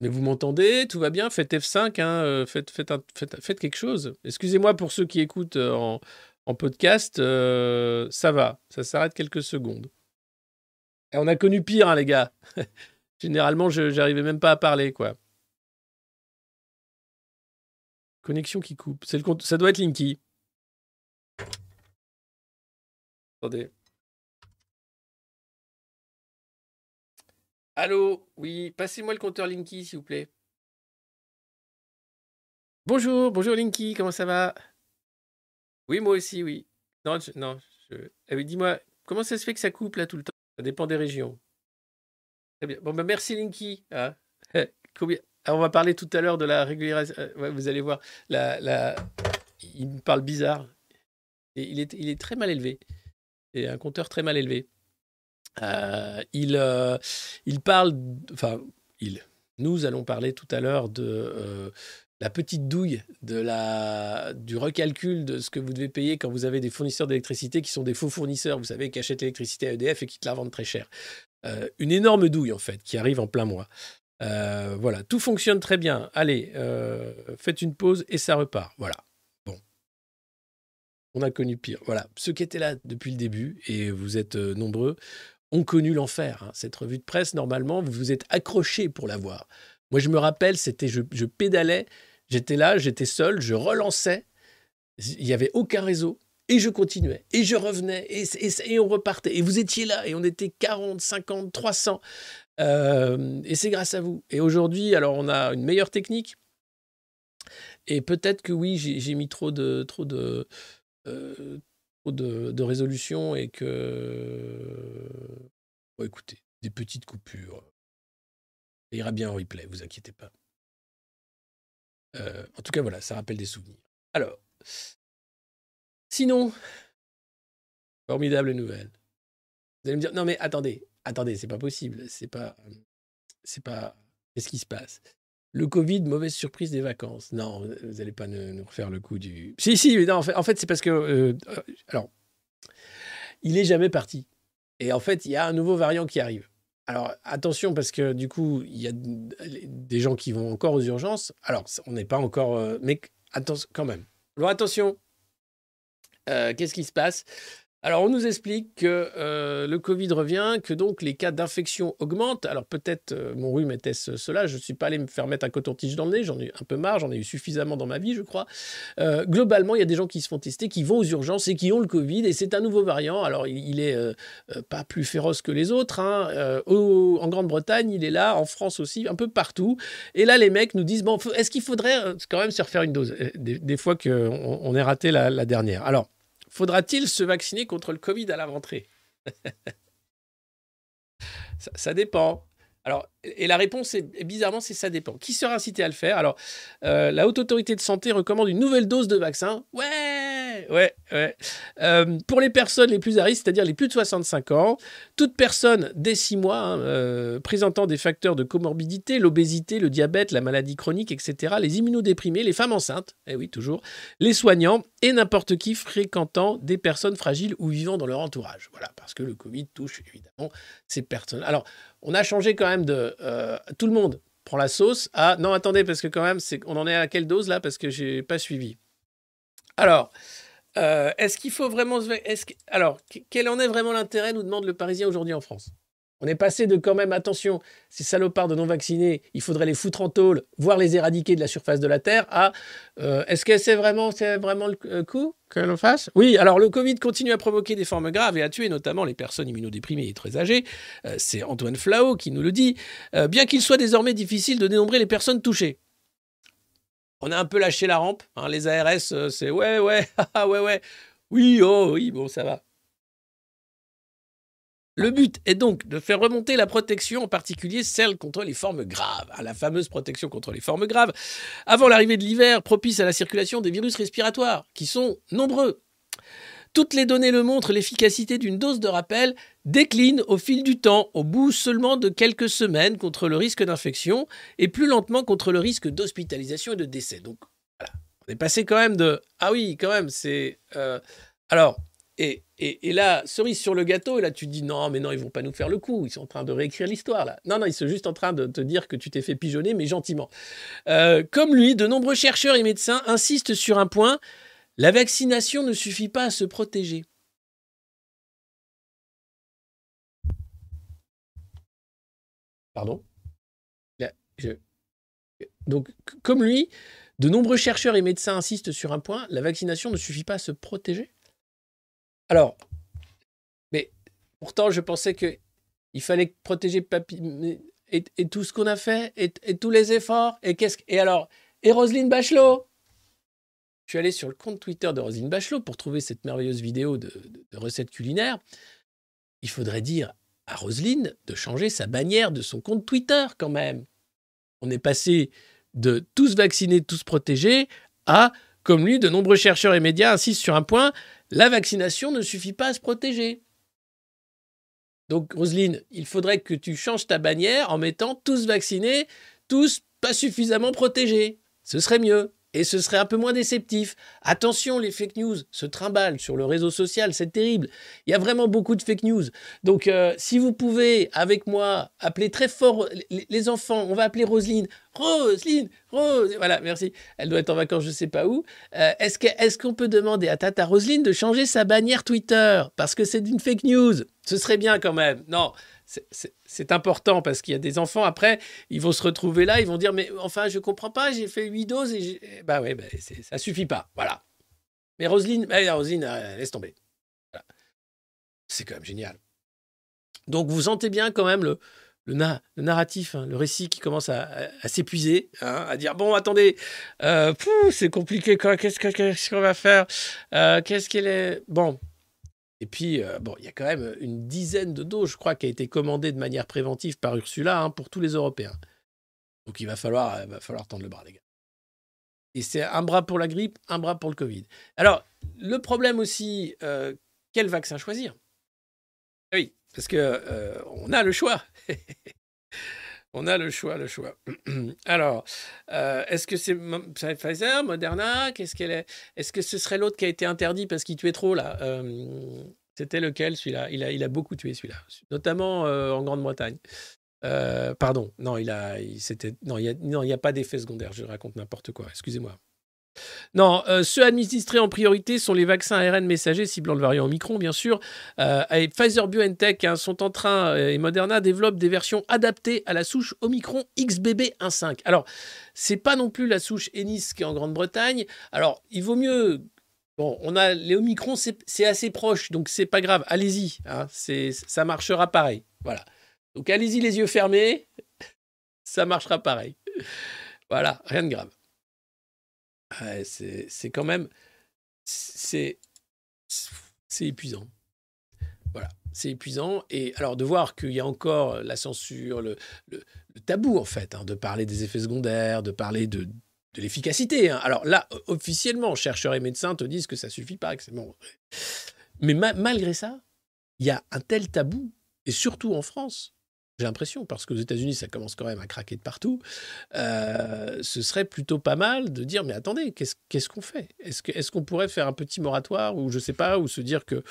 Mais vous m'entendez? Tout va bien? Faites F5, hein, faites, quelque chose. Excusez-moi pour ceux qui écoutent en, en podcast, ça va, ça s'arrête quelques secondes. Et on a connu pire, hein, les gars. Généralement, je j'arrivais même pas à parler, quoi. Connexion qui coupe. C'est le compte- ça doit être Linky. Attendez. Allô? Oui, passez-moi le compteur Linky, s'il vous plaît. Bonjour, bonjour Linky, comment ça va? Oui, moi aussi, oui. Non, non. je- eh oui, dis-moi, comment ça se fait que ça coupe là tout le temps? Ça dépend des régions. Bon, bah, merci Linky. hein. On va parler tout à l'heure de la régularisation. euh, vous allez voir, il me parle bizarre. Et il, est, très mal élevé. Et un compteur très mal élevé. Euh, il, euh, il parle, enfin, il, nous allons parler tout à l'heure de la petite douille du recalcul de ce que vous devez payer quand vous avez des fournisseurs d'électricité qui sont des faux fournisseurs, vous savez, qui achètent l'électricité à EDF et qui te la vendent très cher. Euh, une énorme douille, en fait, qui arrive en plein mois. Euh, voilà, tout fonctionne très bien. Allez, euh, faites une pause et ça repart. Voilà. Bon. On a connu pire. Voilà. Ceux qui étaient là depuis le début, et vous êtes nombreux, ont connu l'enfer. hein. Cette revue de presse, normalement, vous vous êtes accrochés pour la voir. Moi, je me rappelle, c'était, je, je pédalais, j'étais là, j'étais seul, je relançais. Il n'y avait aucun réseau. Et je continuais, et je revenais, et, on repartait. Et vous étiez là, et on était 40, 50, 300. et c'est grâce à vous. Et aujourd'hui, alors on a une meilleure technique. Et peut-être que oui, j'ai mis trop de, trop de, euh, trop de, de résolution et que. Bon, écoutez, des petites coupures. Ça ira bien en replay, vous inquiétez pas. Euh, en tout cas, voilà, ça rappelle des souvenirs. Alors, sinon, formidable nouvelle. Vous allez me dire, non mais attendez, attendez, c'est pas possible, c'est pas, c'est pas, qu'est-ce qui se passe? Le Covid, mauvaise surprise des vacances. Non, vous n'allez pas nous, refaire le coup du. Si, si, mais non, en fait, c'est parce que, euh, alors, il est jamais parti. Et en fait, il y a un nouveau variant qui arrive. Alors attention parce que du coup, il y a des gens qui vont encore aux urgences. Alors, on n'est pas encore... Euh, mais attention quand même. Alors attention, qu'est-ce qui se passe? Alors, on nous explique que euh, le Covid revient, que donc les cas d'infection augmentent. Alors, peut-être euh, mon rhume était-ce cela. Je ne suis pas allé me faire mettre un coton-tige dans le nez. J'en ai eu un peu marre. J'en ai eu suffisamment dans ma vie, je crois. Euh, globalement, il y a des gens qui se font tester, qui vont aux urgences et qui ont le Covid. Et c'est un nouveau variant. Alors, il n'est pas plus féroce que les autres. Hein. en Grande-Bretagne, il est là. En France aussi, un peu partout. Et là, les mecs nous disent bon, est-ce qu'il faudrait quand même se refaire une dose? Des, fois qu'on on est raté la, la dernière. Alors, Faudra-t-il se vacciner contre le Covid à la rentrée? Ça, dépend. Alors, et la réponse est, bizarrement, c'est ça dépend. Qui sera incité à le faire? Alors, euh, la haute autorité de santé recommande une nouvelle dose de vaccin. Ouais, ouais. Euh, pour les personnes les plus à risque, c'est-à-dire les plus de 65 ans, toute personne dès 6 mois hein, euh, présentant des facteurs de comorbidité, l'obésité, le diabète, la maladie chronique, etc., les immunodéprimés, les femmes enceintes, eh oui, toujours, les soignants et n'importe qui fréquentant des personnes fragiles ou vivant dans leur entourage. Voilà, parce que le Covid touche évidemment ces personnes. Alors, on a changé quand même de euh, tout le monde prend la sauce à non attendez parce que quand même on en est à quelle dose là parce que j'ai pas suivi. Alors euh, est-ce qu'il faut vraiment alors quel en est vraiment l'intérêt nous demande le Parisien aujourd'hui en France? On est passé de quand même, attention, ces salopards de non-vaccinés, il faudrait les foutre en tôle, voire les éradiquer de la surface de la Terre, à euh, est-ce que c'est vraiment, le euh, coup que l'on fasse? Oui, alors le Covid continue à provoquer des formes graves et à tuer notamment les personnes immunodéprimées et très âgées. C'est Antoine Flao qui nous le dit, bien qu'il soit désormais difficile de dénombrer les personnes touchées. On a un peu lâché la rampe, hein, les ARS, c'est ouais, ouais, ouais, ouais, oui, oh, oui, bon, ça va. Le but est donc de faire remonter la protection, en particulier celle contre les formes graves, la fameuse protection contre les formes graves, avant l'arrivée de l'hiver propice à la circulation des virus respiratoires, qui sont nombreux. Toutes les données le montrent, l'efficacité d'une dose de rappel décline au fil du temps, au bout seulement de quelques semaines contre le risque d'infection et plus lentement contre le risque d'hospitalisation et de décès. Donc voilà, on est passé quand même de... Ah oui, quand même, c'est... Euh, alors, et, là, cerise sur le gâteau, et là tu te dis non, mais non, ils vont pas nous faire le coup, ils sont en train de réécrire l'histoire là. Non, non, ils sont juste en train de te dire que tu t'es fait pigeonner, mais gentiment. Euh, comme lui, de nombreux chercheurs et médecins insistent sur un point la vaccination ne suffit pas à se protéger. Pardon? Donc, comme lui, de nombreux chercheurs et médecins insistent sur un point la vaccination ne suffit pas à se protéger? Alors, mais pourtant, je pensais que il fallait protéger Papy et, et tout ce qu'on a fait et, tous les efforts. Et qu'est-ce et alors et Roselyne Bachelot? Je suis allé sur le compte Twitter de Roselyne Bachelot pour trouver cette merveilleuse vidéo de, de recettes culinaires. Il faudrait dire à Roselyne de changer sa bannière de son compte Twitter quand même. On est passé de tous vaccinés, tous protégés à, comme lui, de nombreux chercheurs et médias insistent sur un point, la vaccination ne suffit pas à se protéger. Donc, Roselyne, il faudrait que tu changes ta bannière en mettant tous vaccinés, tous pas suffisamment protégés. Ce serait mieux et ce serait un peu moins déceptif. Attention, les fake news se trimballent sur le réseau social, c'est terrible. Il y a vraiment beaucoup de fake news. Donc, euh, si vous pouvez, avec moi, appeler très fort les, enfants, on va appeler Roselyne. Roselyne, Rose, voilà, merci. Elle doit être en vacances, je ne sais pas où. Euh, est-ce qu'on peut demander à Tata Roselyne de changer sa bannière Twitter? Parce que c'est une fake news. Ce serait bien quand même. Non, c'est important parce qu'il y a des enfants, après, ils vont se retrouver là, ils vont dire, mais enfin, je comprends pas, j'ai fait huit doses et bah ouais, bah, ça suffit pas. Voilà. Mais Roselyne, bah, Roselyne, euh, laisse tomber. C'est quand même génial. Donc vous sentez bien quand même le, le, na- le narratif, hein, le récit qui commence à, s'épuiser, hein, à dire bon attendez, euh, c'est compliqué qu'est-ce que- qu'est-ce qu'on va faire, Euh, qu'est-ce qu'elle est bon. Et puis euh, bon, il y a quand même une dizaine de doses, je crois, qui a été commandée de manière préventive par Ursula hein, pour tous les Européens. Donc il va falloir, il va falloir tendre le bras les gars. Et c'est un bras pour la grippe, un bras pour le Covid. Alors le problème aussi, euh, quel vaccin choisir? Oui, parce que euh, on a le choix. on a le choix, le choix. Alors, euh, est-ce que c'est Pfizer, Moderna? Qu'est-ce qu'elle est? Est-ce que ce serait l'autre qui a été interdit parce qu'il tuait trop là? Euh, C'était lequel celui-là? Il a, il a beaucoup tué celui-là, notamment euh, en Grande-Bretagne. Pardon, non, il a, il, non, il y a, a pas d'effet secondaire. Je raconte n'importe quoi. Excusez-moi. Non, euh, ceux administrés en priorité sont les vaccins ARN messagers ciblant le variant Omicron, bien sûr. Euh, Pfizer BioNTech hein, sont en train, euh, et Moderna développent des versions adaptées à la souche Omicron XBB1.5. Alors, c'est pas non plus la souche Ennis qui est en Grande-Bretagne. Alors, il vaut mieux. Bon, on a les Omicron, c'est assez proche, donc c'est pas grave. Allez-y, hein, ça marchera pareil. Voilà. Donc allez-y les yeux fermés, ça marchera pareil. Voilà, rien de grave. Ouais, c'est quand même. C'est épuisant. Voilà, c'est épuisant. Et alors de voir qu'il y a encore la censure, le, tabou en fait, hein, de parler des effets secondaires, de parler de, l'efficacité. hein. Alors là, officiellement, chercheurs et médecins te disent que ça suffit pas. que c'est bon. Mais ma- malgré ça, il y a un tel tabou, et surtout en France, j'ai l'impression, parce qu'aux États-Unis, ça commence quand même à craquer de partout, euh, ce serait plutôt pas mal de dire, mais attendez, qu'est-ce qu'on fait? Est-ce qu'on pourrait faire un petit moratoire, ou je sais pas, ou se dire que,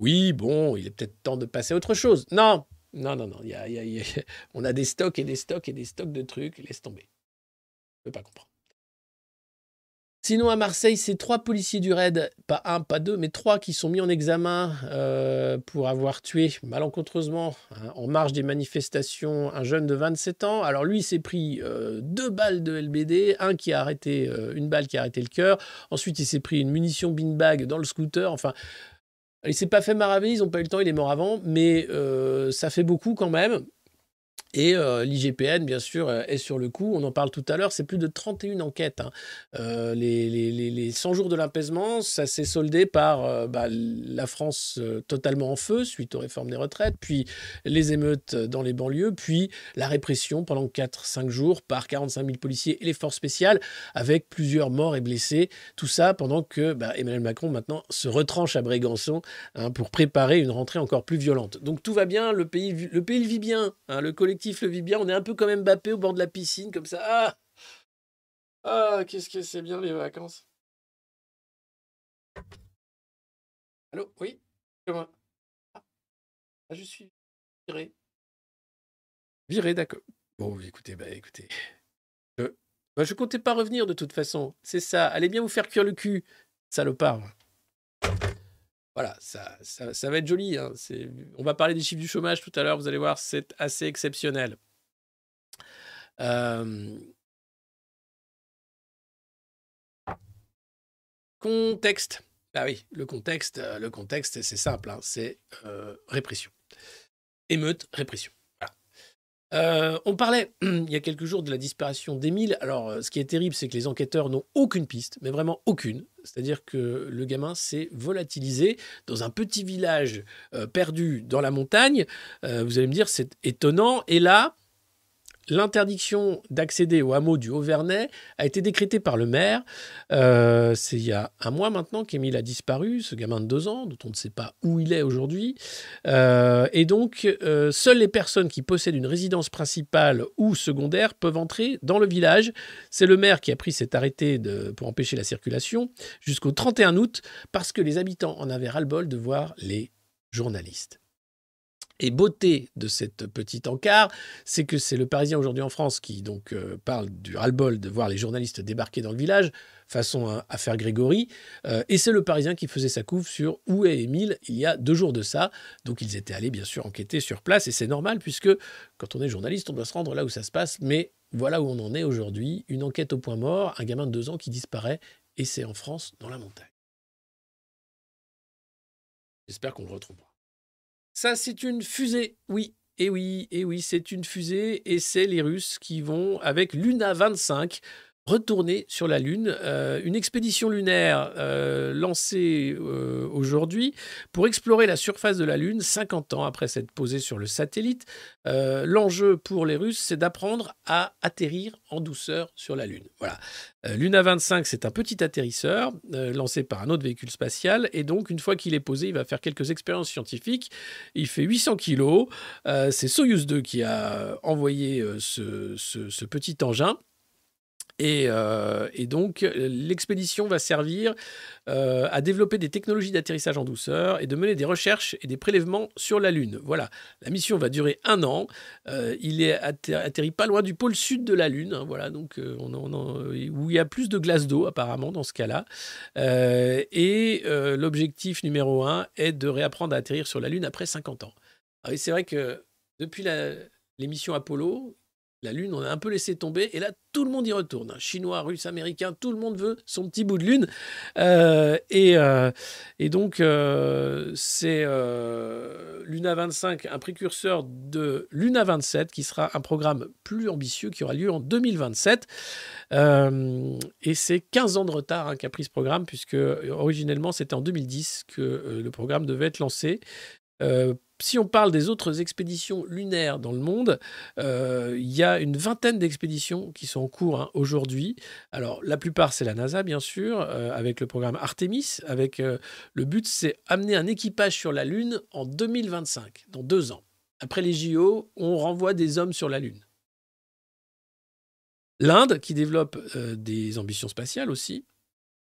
oui, bon, il est peut-être temps de passer à autre chose? Non, non, non, non, y y a- on a des stocks et des stocks et des stocks de trucs, laisse tomber. Je peux pas comprendre. Sinon, à Marseille, c'est trois policiers du raid, pas un, pas deux, mais trois qui sont mis en examen euh, pour avoir tué malencontreusement, hein, en marge des manifestations, un jeune de 27 ans. Alors lui, il s'est pris euh, deux balles de LBD, un qui a arrêté, euh, une balle qui a arrêté le cœur. Ensuite, il s'est pris une munition beanbag dans le scooter. Enfin, il s'est pas fait maraver, ils n'ont pas eu le temps, il est mort avant, mais ça fait beaucoup quand même. Et euh, l'IGPN, bien sûr, euh, est sur le coup. On en parle tout à l'heure. C'est plus de 31 enquêtes. hein. Euh, les, les- les- les 100 jours de l'apaisement, ça s'est soldé par euh, bah, la France totalement en feu suite aux réformes des retraites, puis les émeutes dans les banlieues, puis la répression pendant 4-5 jours par 45 000 policiers et les forces spéciales, avec plusieurs morts et blessés. Tout ça pendant que bah, Emmanuel Macron maintenant se retranche à Brégançon hein, pour préparer une rentrée encore plus violente. Donc tout va bien, le pays, le pays vit bien, hein, le collectif le vit bien. On est un peu comme Mbappé au bord de la piscine, comme ça. Ah, ah qu'est-ce que c'est bien les vacances. Allô Oui ah, je suis viré. Viré, d'accord. Bon, écoutez, bah écoutez. Je, bah, je comptais pas revenir de toute façon. C'est ça. Allez bien vous faire cuire le cul, salopard. Voilà, ça, va être joli. hein. On va parler des chiffres du chômage tout à l'heure, vous allez voir, c'est assez exceptionnel. Euh, Contexte. Ah oui, le contexte, euh, le contexte, c'est simple, hein, c'est euh, répression. Émeute, répression. Euh, on parlait il y a quelques jours de la disparition d'Émile. Alors, euh, ce qui est terrible, c'est que les enquêteurs n'ont aucune piste, mais vraiment aucune. C'est-à-dire que le gamin s'est volatilisé dans un petit village euh, perdu dans la montagne. Vous allez me dire, c'est étonnant. Et là, l'interdiction d'accéder au hameau du Haut-Vernay a été décrétée par le maire. Euh, c'est il y a un mois maintenant qu'Émile a disparu, ce gamin de deux ans, dont on ne sait pas où il est aujourd'hui. Euh, et donc, euh, seules les personnes qui possèdent une résidence principale ou secondaire peuvent entrer dans le village. C'est le maire qui a pris cet arrêté pour empêcher la circulation jusqu'au 31 août, parce que les habitants en avaient ras-le-bol de voir les journalistes. Et beauté de cette petite encart, c'est que c'est le Parisien aujourd'hui en France qui donc euh, parle du ras-le-bol de voir les journalistes débarquer dans le village, façon à, à faire Grégory, Euh, et c'est le Parisien qui faisait sa couve sur où est Émile il y a deux jours de ça. Donc ils étaient allés bien sûr enquêter sur place, et c'est normal puisque quand on est journaliste, on doit se rendre là où ça se passe, mais voilà où on en est aujourd'hui, une enquête au point mort, un gamin de deux ans qui disparaît, et c'est en France, dans la montagne. J'espère qu'on le retrouvera. Ça, c'est une fusée, oui. Et oui, et oui, c'est une fusée et c'est les Russes qui vont avec Luna 25 retourner sur la Lune. Euh, une expédition lunaire euh, lancée euh, aujourd'hui pour explorer la surface de la Lune 50 ans après s'être posée sur le satellite. L'enjeu pour les Russes, c'est d'apprendre à atterrir en douceur sur la Lune. Voilà. Luna 25, c'est un petit atterrisseur lancé par un autre véhicule spatial. Et donc, une fois qu'il est posé, il va faire quelques expériences scientifiques. Il fait 800 kilos. c'est Soyuz 2 qui a envoyé ce petit engin. Euh, et, donc, l'expédition va servir euh, à développer des technologies d'atterrissage en douceur et de mener des recherches et des prélèvements sur la Lune. Voilà, la mission va durer un an. Euh, il est atterri pas loin du pôle sud de la Lune, hein, voilà, donc on, où il y a plus de glace d'eau apparemment dans ce cas-là. et l'objectif numéro un est de réapprendre à atterrir sur la Lune après 50 ans. Ah c'est vrai que depuis l'émission Apollo, la Lune, on a un peu laissé tomber, et là, tout le monde y retourne. Chinois, Russes, Américains, tout le monde veut son petit bout de Lune. Euh, euh, et, donc, euh, c'est Luna 25, un précurseur de Luna 27, qui sera un programme plus ambitieux qui aura lieu en 2027. et c'est 15 ans de retard hein, qu'a pris ce programme, puisque originellement, c'était en 2010 que le programme devait être lancé si on parle des autres expéditions lunaires dans le monde, euh, il y a une vingtaine d'expéditions qui sont en cours hein, aujourd'hui. Alors, la plupart, c'est la NASA, bien sûr, euh, avec le programme Artemis. Avec euh, le but, c'est amener un équipage sur la Lune en 2025, dans deux ans. Après les JO, on renvoie des hommes sur la Lune. L'Inde, qui développe des ambitions spatiales aussi,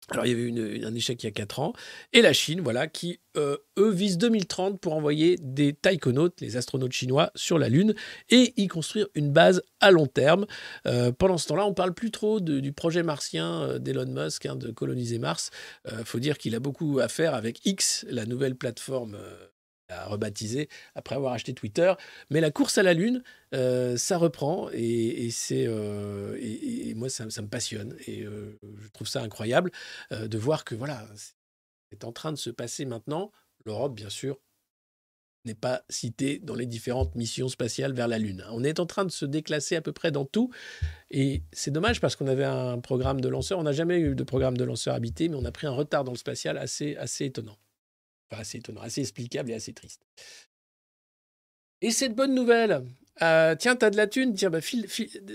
alors, il y avait eu un échec il y a 4 ans. Et la Chine, voilà, qui, euh, eux, visent 2030 pour envoyer des taïkonautes, les astronautes chinois, sur la Lune et y construire une base à long terme. Euh, pendant ce temps-là, on parle plus trop du projet martien euh, d'Elon Musk hein, de coloniser Mars. Il faut dire qu'il a beaucoup à faire avec X, la nouvelle plateforme a rebaptisé après avoir acheté Twitter. Mais la course à la Lune, euh, ça reprend et, c'est euh, moi ça, me passionne et euh, je trouve ça incroyable de voir que voilà c'est en train de se passer maintenant. L'Europe, bien sûr, n'est pas citée dans les différentes missions spatiales vers la Lune. On est en train de se déclasser à peu près dans tout et c'est dommage parce qu'on avait un programme de lanceur. On n'a jamais eu de programme de lanceur habité, mais on a pris un retard dans le spatial assez assez étonnant assez étonnant, assez explicable et assez triste. Et cette bonne nouvelle, euh, tiens, t'as de la thune, tiens, bah,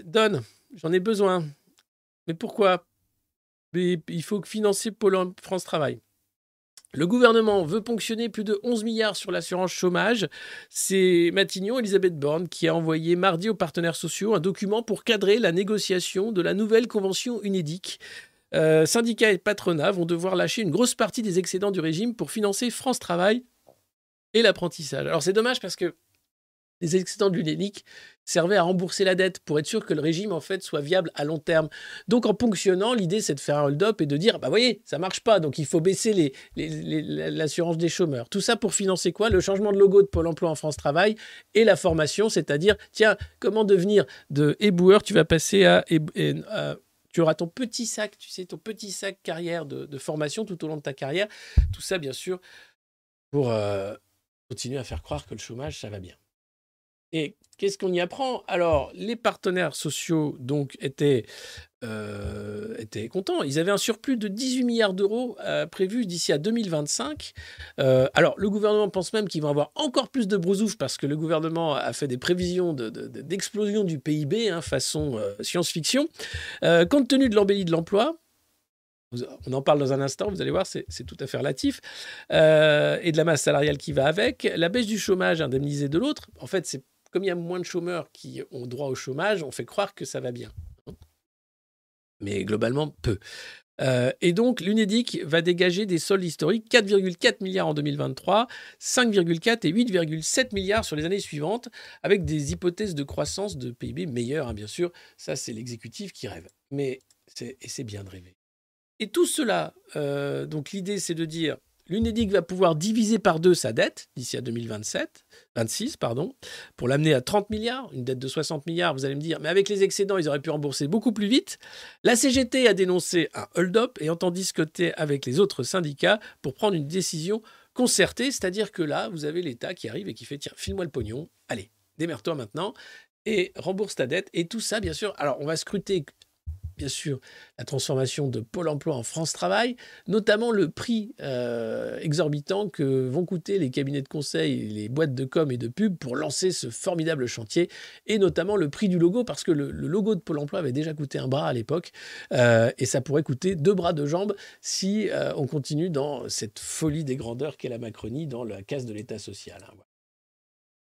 donne, j'en ai besoin. Mais pourquoi? Il faut financer Pôle France Travail. Le gouvernement veut ponctionner plus de 11 milliards sur l'assurance chômage. C'est Matignon, Elisabeth Borne, qui a envoyé mardi aux partenaires sociaux un document pour cadrer la négociation de la nouvelle convention UNEDIC. Euh, syndicats et patronats vont devoir lâcher une grosse partie des excédents du régime pour financer France Travail et l'apprentissage. Alors c'est dommage parce que les excédents de l'UNEDIC servaient à rembourser la dette pour être sûr que le régime en fait soit viable à long terme. Donc en ponctionnant, l'idée c'est de faire un hold-up et de dire bah voyez, ça marche pas, donc il faut baisser l'assurance des chômeurs. Tout ça pour financer quoi? Le changement de logo de Pôle Emploi en France Travail et la formation, c'est-à-dire tiens comment devenir de éboueur, tu vas passer à tu auras ton petit sac, tu sais, ton petit sac carrière de, formation tout au long de ta carrière. Tout ça, bien sûr, pour euh, continuer à faire croire que le chômage, ça va bien. Et qu'est-ce qu'on y apprend? Alors, les partenaires sociaux donc étaient, euh, étaient contents. Ils avaient un surplus de 18 milliards d'euros euh, prévu d'ici à 2025. Euh, alors, le gouvernement pense même qu'ils vont avoir encore plus de brousouf parce que le gouvernement a fait des prévisions d'explosion du PIB hein, façon science-fiction. compte tenu de l'embellie de l'emploi, on en parle dans un instant, vous allez voir, c'est tout à fait relatif, et de la masse salariale qui va avec. La baisse du chômage indemnisé de l'autre, en fait, c'est comme il y a moins de chômeurs qui ont droit au chômage, on fait croire que ça va bien. Mais globalement, peu. Euh, et donc, l'UNEDIC va dégager des soldes historiques 4,4 milliards en 2023, 5,4 et 8,7 milliards sur les années suivantes, avec des hypothèses de croissance de PIB meilleures, hein, bien sûr. Ça, c'est l'exécutif qui rêve. Mais c'est bien de rêver. Et tout cela, euh, donc l'idée, c'est de dire L'UNEDIC va pouvoir diviser par deux sa dette d'ici à 2027, 26, pardon, pour l'amener à 30 milliards, une dette de 60 milliards. Vous allez me dire, mais avec les excédents, ils auraient pu rembourser beaucoup plus vite. La CGT a dénoncé un hold-up et entend discuter avec les autres syndicats pour prendre une décision concertée, c'est-à-dire que là, vous avez l'État qui arrive et qui fait tiens, file-moi le pognon, allez, démerde-toi maintenant et rembourse ta dette. Et tout ça, bien sûr. Alors, on va scruter bien sûr la transformation de Pôle Emploi en France Travail, notamment le prix euh, exorbitant que vont coûter les cabinets de conseil, les boîtes de com et de pub pour lancer ce formidable chantier, et notamment le prix du logo, parce que le, logo de Pôle Emploi avait déjà coûté un bras à l'époque, euh, et ça pourrait coûter deux bras de jambes si euh, on continue dans cette folie des grandeurs qu'est la Macronie dans la case de l'État social. Hein,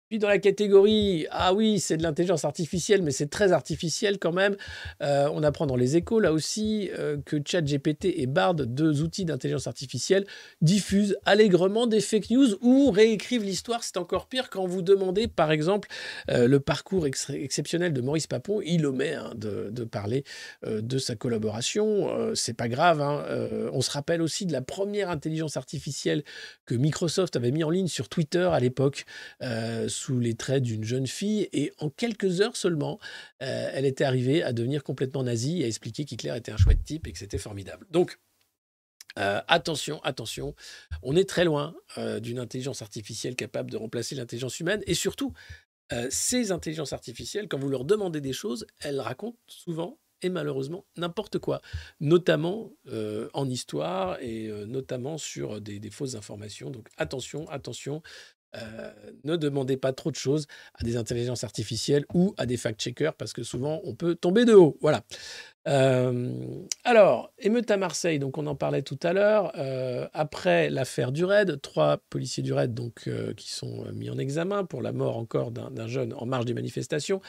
puis dans la catégorie, ah oui, c'est de l'intelligence artificielle, mais c'est très artificiel quand même. Euh, on apprend dans les échos, là aussi, euh, que ChatGPT et Bard, deux outils d'intelligence artificielle, diffusent allègrement des fake news ou réécrivent l'histoire. C'est encore pire quand vous demandez, par exemple, euh, le parcours exceptionnel de Maurice Papon. Il omet hein, de, parler de sa collaboration. c'est pas grave. Hein. on se rappelle aussi de la première intelligence artificielle que Microsoft avait mis en ligne sur Twitter à l'époque sous les traits d'une jeune fille et en quelques heures seulement, euh, elle était arrivée à devenir complètement nazie et à expliquer qu'Hitler était un chouette type et que c'était formidable. Donc, euh, attention, attention, on est très loin euh, d'une intelligence artificielle capable de remplacer l'intelligence humaine et surtout, ces intelligences artificielles, quand vous leur demandez des choses, elles racontent souvent et malheureusement n'importe quoi, notamment en histoire et notamment sur des, des, fausses informations. Donc attention, attention, euh, ne demandez pas trop de choses à des intelligences artificielles ou à des fact-checkers parce que souvent on peut tomber de haut. Voilà. Euh, alors, émeute à Marseille, donc on en parlait tout à l'heure. Euh, après l'affaire du raid, trois policiers du raid donc, qui sont mis en examen pour la mort encore d'un jeune en marge des manifestations.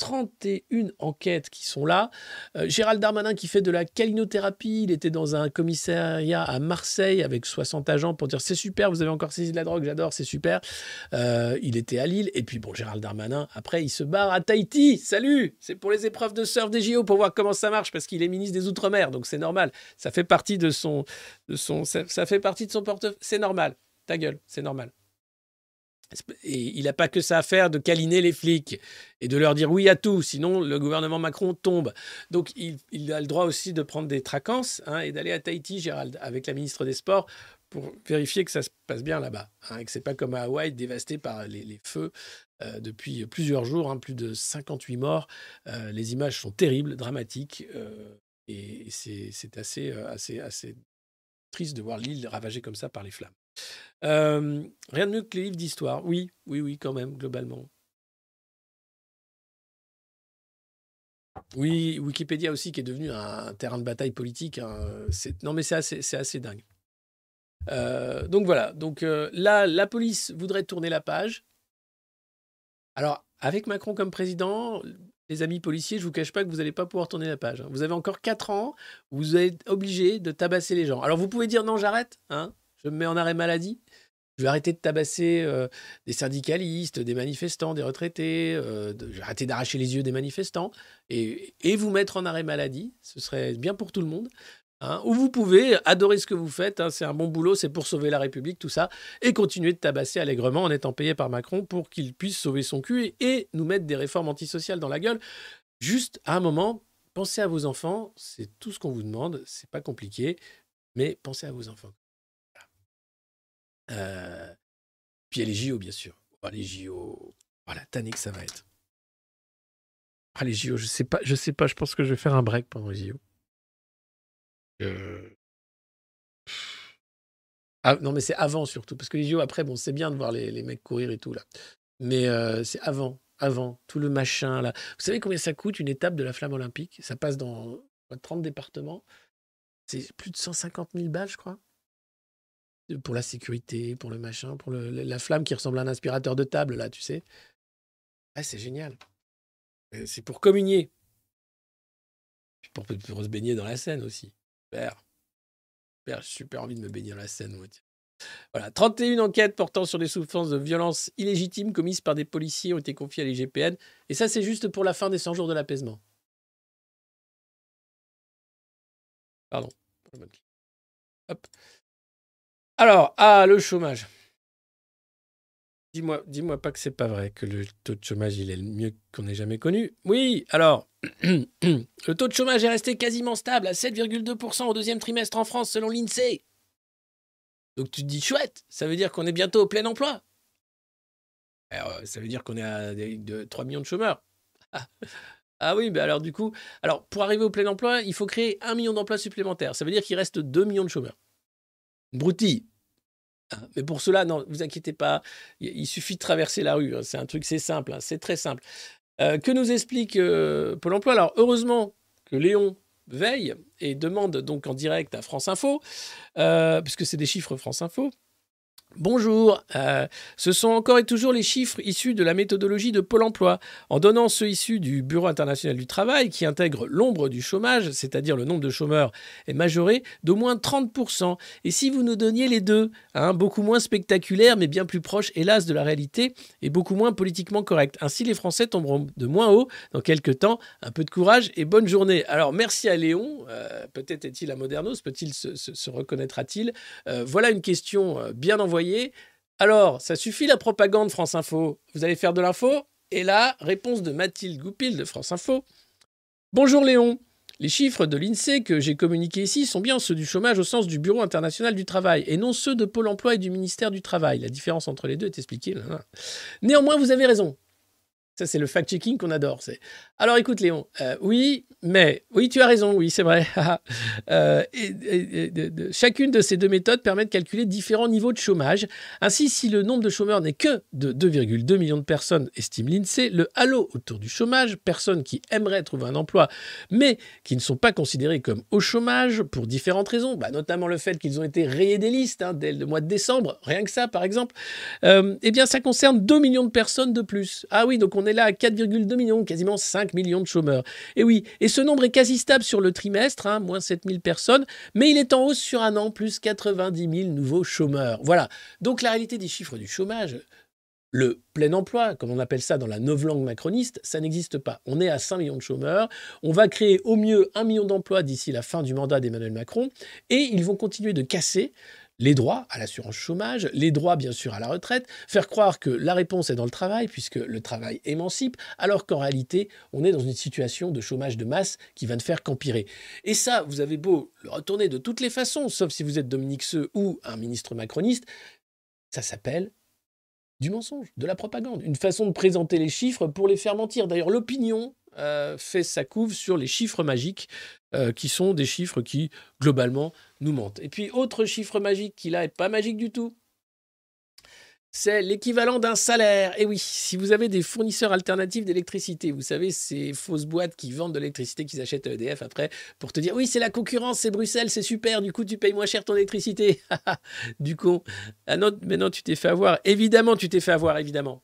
31 enquêtes qui sont là. Euh, Gérald Darmanin qui fait de la calinothérapie, il était dans un commissariat à Marseille avec 60 agents pour dire c'est super, vous avez encore saisi de la drogue, j'adore, c'est super. Euh, il était à Lille et puis bon, Gérald Darmanin, après il se barre à Tahiti, salut, c'est pour les épreuves de surf des JO pour voir comment ça marche parce qu'il est ministre des Outre-mer, donc c'est normal, ça fait partie de son, de son ça, ça fait partie de son portefeuille, c'est normal, ta gueule, c'est normal. Et il n'a pas que ça à faire de câliner les flics et de leur dire oui à tout, sinon le gouvernement Macron tombe. Donc il, a le droit aussi de prendre des tracances hein, et d'aller à Tahiti, Gérald, avec la ministre des Sports, pour vérifier que ça se passe bien là-bas, hein, et que c'est pas comme à Hawaï, dévasté par les, feux euh, depuis plusieurs jours, hein, plus de 58 morts. Euh, les images sont terribles, dramatiques, euh, et c'est assez, assez, assez triste de voir l'île ravagée comme ça par les flammes rien de mieux que les livres d'histoire. Oui, oui, oui, quand même, globalement. Oui, Wikipédia aussi, qui est devenu un terrain de bataille politique. Hein, non, mais c'est assez, dingue. donc voilà. Donc là, la police voudrait tourner la page. Alors, avec Macron comme président, les amis policiers, je vous cache pas que vous n'allez pas pouvoir tourner la page. Hein. Vous avez encore 4 ans, vous êtes obligé de tabasser les gens. Alors vous pouvez dire non, j'arrête, hein, je me mets en arrêt maladie. Je vais arrêter de tabasser euh, des syndicalistes, des manifestants, des retraités. Euh, je vais arrêter d'arracher les yeux des manifestants et, vous mettre en arrêt maladie. Ce serait bien pour tout le monde. Hein. Ou vous pouvez adorer ce que vous faites, hein. c'est un bon boulot, c'est pour sauver la République, tout ça, et continuer de tabasser allègrement en étant payé par Macron pour qu'il puisse sauver son cul et, et nous mettre des réformes antisociales dans la gueule. Juste à un moment, pensez à vos enfants, c'est tout ce qu'on vous demande, c'est pas compliqué, mais pensez à vos enfants. Euh, puis il y a les JO, bien sûr. Oh, les JO. Voilà, tanné que ça va être. Ah, les JO, je sais pas, je sais pas, je pense que je vais faire un break pendant les JO. Ah, non, mais c'est avant surtout, parce que les JO, après, bon, c'est bien de voir les, mecs courir et tout, là. Mais euh, c'est avant, avant, tout le machin, là. Vous savez combien ça coûte une étape de la flamme olympique? Ça passe dans 30 départements. C'est plus de 150 000 balles, je crois pour la sécurité, pour le machin, pour la flamme qui ressemble à un aspirateur de table, là, tu sais. C'est génial. C'est pour communier. Pour, se baigner dans la Seine aussi. Super. Super, j'ai super envie de me baigner dans la Seine. Voilà, 31 enquêtes portant sur des souffrances de violences illégitimes commises par des policiers ont été confiées à l'IGPN. Et ça, c'est juste pour la fin des 100 jours de l'apaisement. Pardon. Hop. Alors, ah, le chômage. Dis-moi, dis-moi pas que c'est pas vrai que le taux de chômage il est le mieux qu'on ait jamais connu. Oui, alors le taux de chômage est resté quasiment stable à 7,2% au deuxième trimestre en France selon l'Insee. Donc tu te dis, chouette, ça veut dire qu'on est bientôt au plein emploi. Euh, ça veut dire qu'on est à des- de 3 millions de chômeurs. Ah, oui, mais alors du coup, alors pour arriver au plein emploi, il faut créer 1 million d'emplois supplémentaires. Ça veut dire qu'il reste 2 millions de chômeurs. Broutille. Hein, Mais pour cela, non, vous inquiétez pas, il suffit de traverser la rue. hein. C'est un truc, c'est simple, hein, c'est très simple. Euh, que nous explique euh, Pôle emploi? Alors, heureusement que Léon veille et demande donc en direct à France Info, euh, puisque c'est des chiffres France Info. Bonjour, euh, ce sont encore et toujours les chiffres issus de la méthodologie de Pôle emploi. En donnant ceux issus du Bureau international du travail, qui intègre l'ombre du chômage, c'est-à-dire le nombre de chômeurs est majoré d'au moins 30%. Et si vous nous donniez les deux, hein, beaucoup moins spectaculaires, mais bien plus proches, hélas, de la réalité, et beaucoup moins politiquement corrects. Ainsi, les Français tomberont de moins haut dans quelques temps. Un peu de courage et bonne journée. Alors, merci à Léon. Euh, Peut-être est-il à Modernos, peut-il se, reconnaîtra-t-il? Euh, Voilà une question bien envoyée. Alors, ça suffit la propagande France Info Vous allez faire de l'info Et là, réponse de Mathilde Goupil de France Info. Bonjour Léon. Les chiffres de l'INSEE que j'ai communiqués ici sont bien ceux du chômage au sens du Bureau international du travail et non ceux de Pôle emploi et du ministère du Travail. La différence entre les deux est expliquée. Néanmoins, vous avez raison. C'est le fact-checking qu'on adore. Alors, écoute, Léon, euh, oui, mais oui, tu as raison, oui, c'est vrai. Euh, et de- de- chacune de ces deux méthodes permet de calculer différents niveaux de chômage. Ainsi, si le nombre de chômeurs n'est que de 2,2 millions de personnes, estime l'INSEE, le halo autour du chômage, personnes qui aimeraient trouver un emploi, mais qui ne sont pas considérées comme au chômage pour différentes raisons, bah, notamment le fait qu'ils ont été rayés des listes hein, dès le mois de décembre, rien que ça par exemple, euh, eh bien ça concerne 2 millions de personnes de plus. Ah oui, donc on est là à 4,2 millions, quasiment 5 millions de chômeurs. Et oui, et ce nombre est quasi stable sur le trimestre, hein, moins 7 000 personnes, mais il est en hausse sur un an, plus 90 000 nouveaux chômeurs. Voilà, donc la réalité des chiffres du chômage, le plein emploi, comme on appelle ça dans la novlangue macroniste, ça n'existe pas. On est à 5 millions de chômeurs, on va créer au mieux 1 million d'emplois d'ici la fin du mandat d'Emmanuel Macron, et ils vont continuer de casser les droits à l'assurance chômage, les droits bien sûr à la retraite, faire croire que la réponse est dans le travail, puisque le travail émancipe, alors qu'en réalité, on est dans une situation de chômage de masse qui va ne faire qu'empirer. Et ça, vous avez beau le retourner de toutes les façons, sauf si vous êtes Dominique Seux ou un ministre macroniste, ça s'appelle du mensonge, de la propagande, une façon de présenter les chiffres pour les faire mentir. D'ailleurs, l'opinion euh, fait sa couve sur les chiffres magiques, euh, qui sont des chiffres qui, globalement, nous mentent. Et puis, autre chiffre magique qui, là, est pas magique du tout, c'est l'équivalent d'un salaire. Et oui, si vous avez des fournisseurs alternatifs d'électricité, vous savez, ces fausses boîtes qui vendent de l'électricité qu'ils achètent à EDF après pour te dire oui, c'est la concurrence, c'est Bruxelles, c'est super, du coup, tu payes moins cher ton électricité. du con. Ah non, mais non, tu t'es fait avoir. Évidemment, tu t'es fait avoir, évidemment.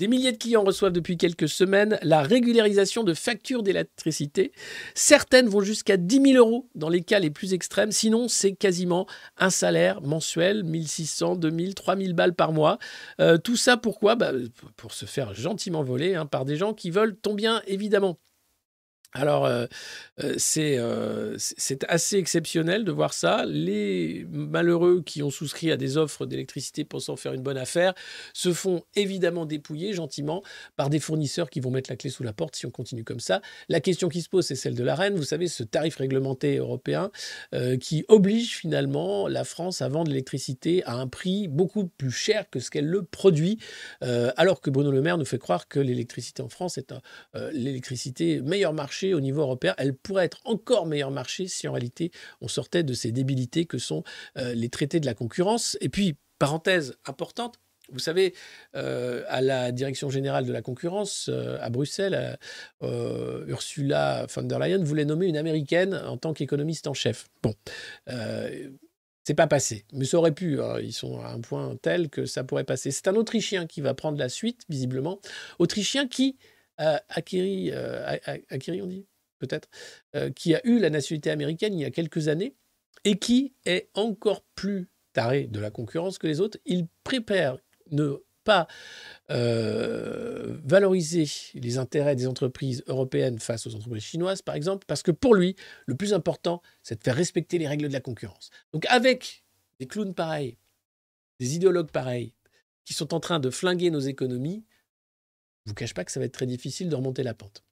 Des milliers de clients reçoivent depuis quelques semaines la régularisation de factures d'électricité. Certaines vont jusqu'à 10 000 euros dans les cas les plus extrêmes. Sinon, c'est quasiment un salaire mensuel, 1600, 2000, 3000 balles par mois. Euh, tout ça pourquoi? Bah, Pour se faire gentiment voler hein, par des gens qui veulent ton bien, évidemment. Alors, euh, euh, c'est euh, c'est- assez exceptionnel de voir ça. Les malheureux qui ont souscrit à des offres d'électricité pensant faire une bonne affaire se font évidemment dépouiller gentiment par des fournisseurs qui vont mettre la clé sous la porte si on continue comme ça. La question qui se pose, c'est celle de la reine. Vous savez, ce tarif réglementé européen qui oblige finalement la France à vendre l'électricité à un prix beaucoup plus cher que ce qu'elle le produit, alors que Bruno Le Maire nous fait croire que l'électricité en France est l'électricité meilleur marché au niveau européen. Elle pourrait être encore meilleur marché si en réalité on sortait de ces débilités que sont euh, les traités de la concurrence. Et puis, parenthèse importante, vous savez, euh, à la direction générale de la concurrence euh, à Bruxelles, Ursula von der Leyen voulait nommer une américaine en tant qu'économiste en chef. Bon, c'est pas passé, mais ça aurait pu. hein. Ils sont à un point tel que ça pourrait passer. C'est un Autrichien qui va prendre la suite, visiblement. Autrichien qui a acquéri, euh, a- a- acquéri, on dit peut-être, euh, qui a eu la nationalité américaine il y a quelques années et qui est encore plus taré de la concurrence que les autres. Il prépare ne pas euh, valoriser les intérêts des entreprises européennes face aux entreprises chinoises, par exemple, parce que pour lui, le plus important, c'est de faire respecter les règles de la concurrence. Donc avec des clowns pareils, des idéologues pareils, qui sont en train de flinguer nos économies, je vous cache pas que ça va être très difficile de remonter la pente.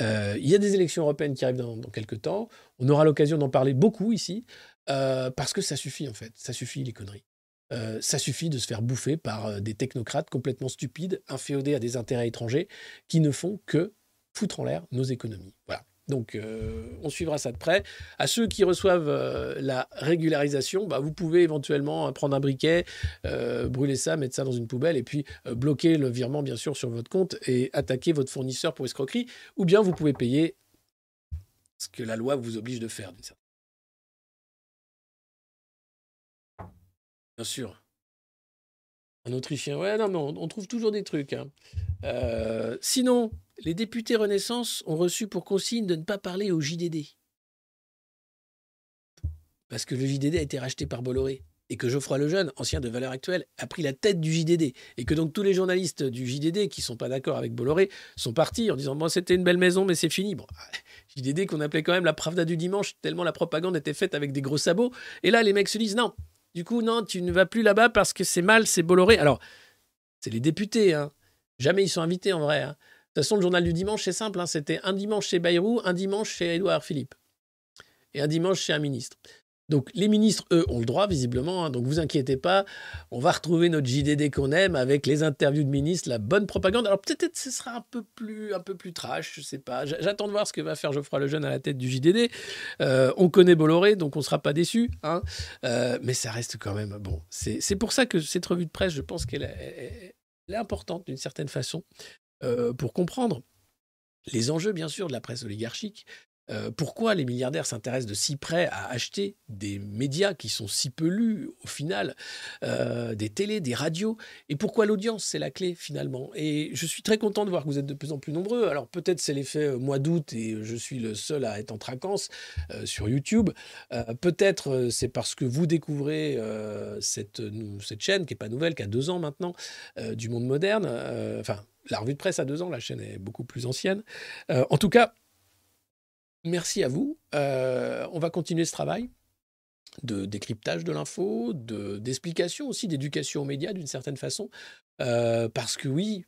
Euh, il y a des élections européennes qui arrivent dans, quelques temps. On aura l'occasion d'en parler beaucoup ici. euh, parce que ça suffit en fait, ça suffit les conneries. Euh, ça suffit de se faire bouffer par des technocrates complètement stupides, inféodés à des intérêts étrangers, qui ne font que foutre en l'air nos économies. Voilà. Donc, euh, on suivra ça de près. À ceux qui reçoivent euh, la régularisation, bah, vous pouvez éventuellement euh, prendre un briquet, brûler ça, mettre ça dans une poubelle et puis bloquer le virement, bien sûr, sur votre compte et attaquer votre fournisseur pour escroquerie. Ou bien vous pouvez payer ce que la loi vous oblige de faire, Bien sûr. Un Autrichien. Ouais, non, mais on, trouve toujours des trucs. hein. Sinon, les députés Renaissance ont reçu pour consigne de ne pas parler au JDD. Parce que le JDD a été racheté par Bolloré. Et que Geoffroy Lejeune, ancien de Valeurs Actuelles, a pris la tête du JDD. Et que donc tous les journalistes du JDD qui sont pas d'accord avec Bolloré sont partis en disant Bon, c'était une belle maison, mais c'est fini. Bon, JDD qu'on appelait quand même la Pravda du dimanche, tellement la propagande était faite avec des gros sabots. Et là, les mecs se disent Non, du coup, non, tu ne vas plus là-bas parce que c'est mal, c'est Bolloré. Alors, c'est les députés, hein. Jamais ils sont invités en vrai. hein. De toute façon, le journal du dimanche, c'est simple. hein. C'était un dimanche chez Bayrou, un dimanche chez Édouard Philippe. Et un dimanche chez un ministre. Donc les ministres, eux, ont le droit, visiblement. hein. donc vous inquiétez pas. On va retrouver notre JDD qu'on aime avec les interviews de ministres, la bonne propagande. Alors peut-être ce sera un peu plus, un peu plus trash, je sais pas. J'attends de voir ce que va faire Geoffroy Lejeune à la tête du JDD. Euh, on connaît Bolloré, donc on sera pas déçu. hein. Euh, mais ça reste quand même bon. C'est pour ça que cette revue de presse, je pense qu'elle est, est importante d'une certaine façon euh, pour comprendre les enjeux, bien sûr, de la presse oligarchique. Euh, pourquoi les milliardaires s'intéressent de si près à acheter des médias qui sont si peu lus au final, euh, des télés, des radios, et pourquoi l'audience, c'est la clé finalement? Et je suis très content de voir que vous êtes de plus en plus nombreux. Alors peut-être c'est l'effet mois d'août et je suis le seul à être en traquance euh, sur YouTube. Peut-être c'est parce que vous découvrez cette, cette chaîne qui n'est pas nouvelle, qui a deux ans maintenant, du monde moderne. Enfin, la revue de presse a deux ans, la chaîne est beaucoup plus ancienne. Euh, en tout cas, merci à vous. Euh, on va continuer ce travail de décryptage de l'info, de- d'explication aussi, d'éducation aux médias d'une certaine façon. Euh, parce que oui,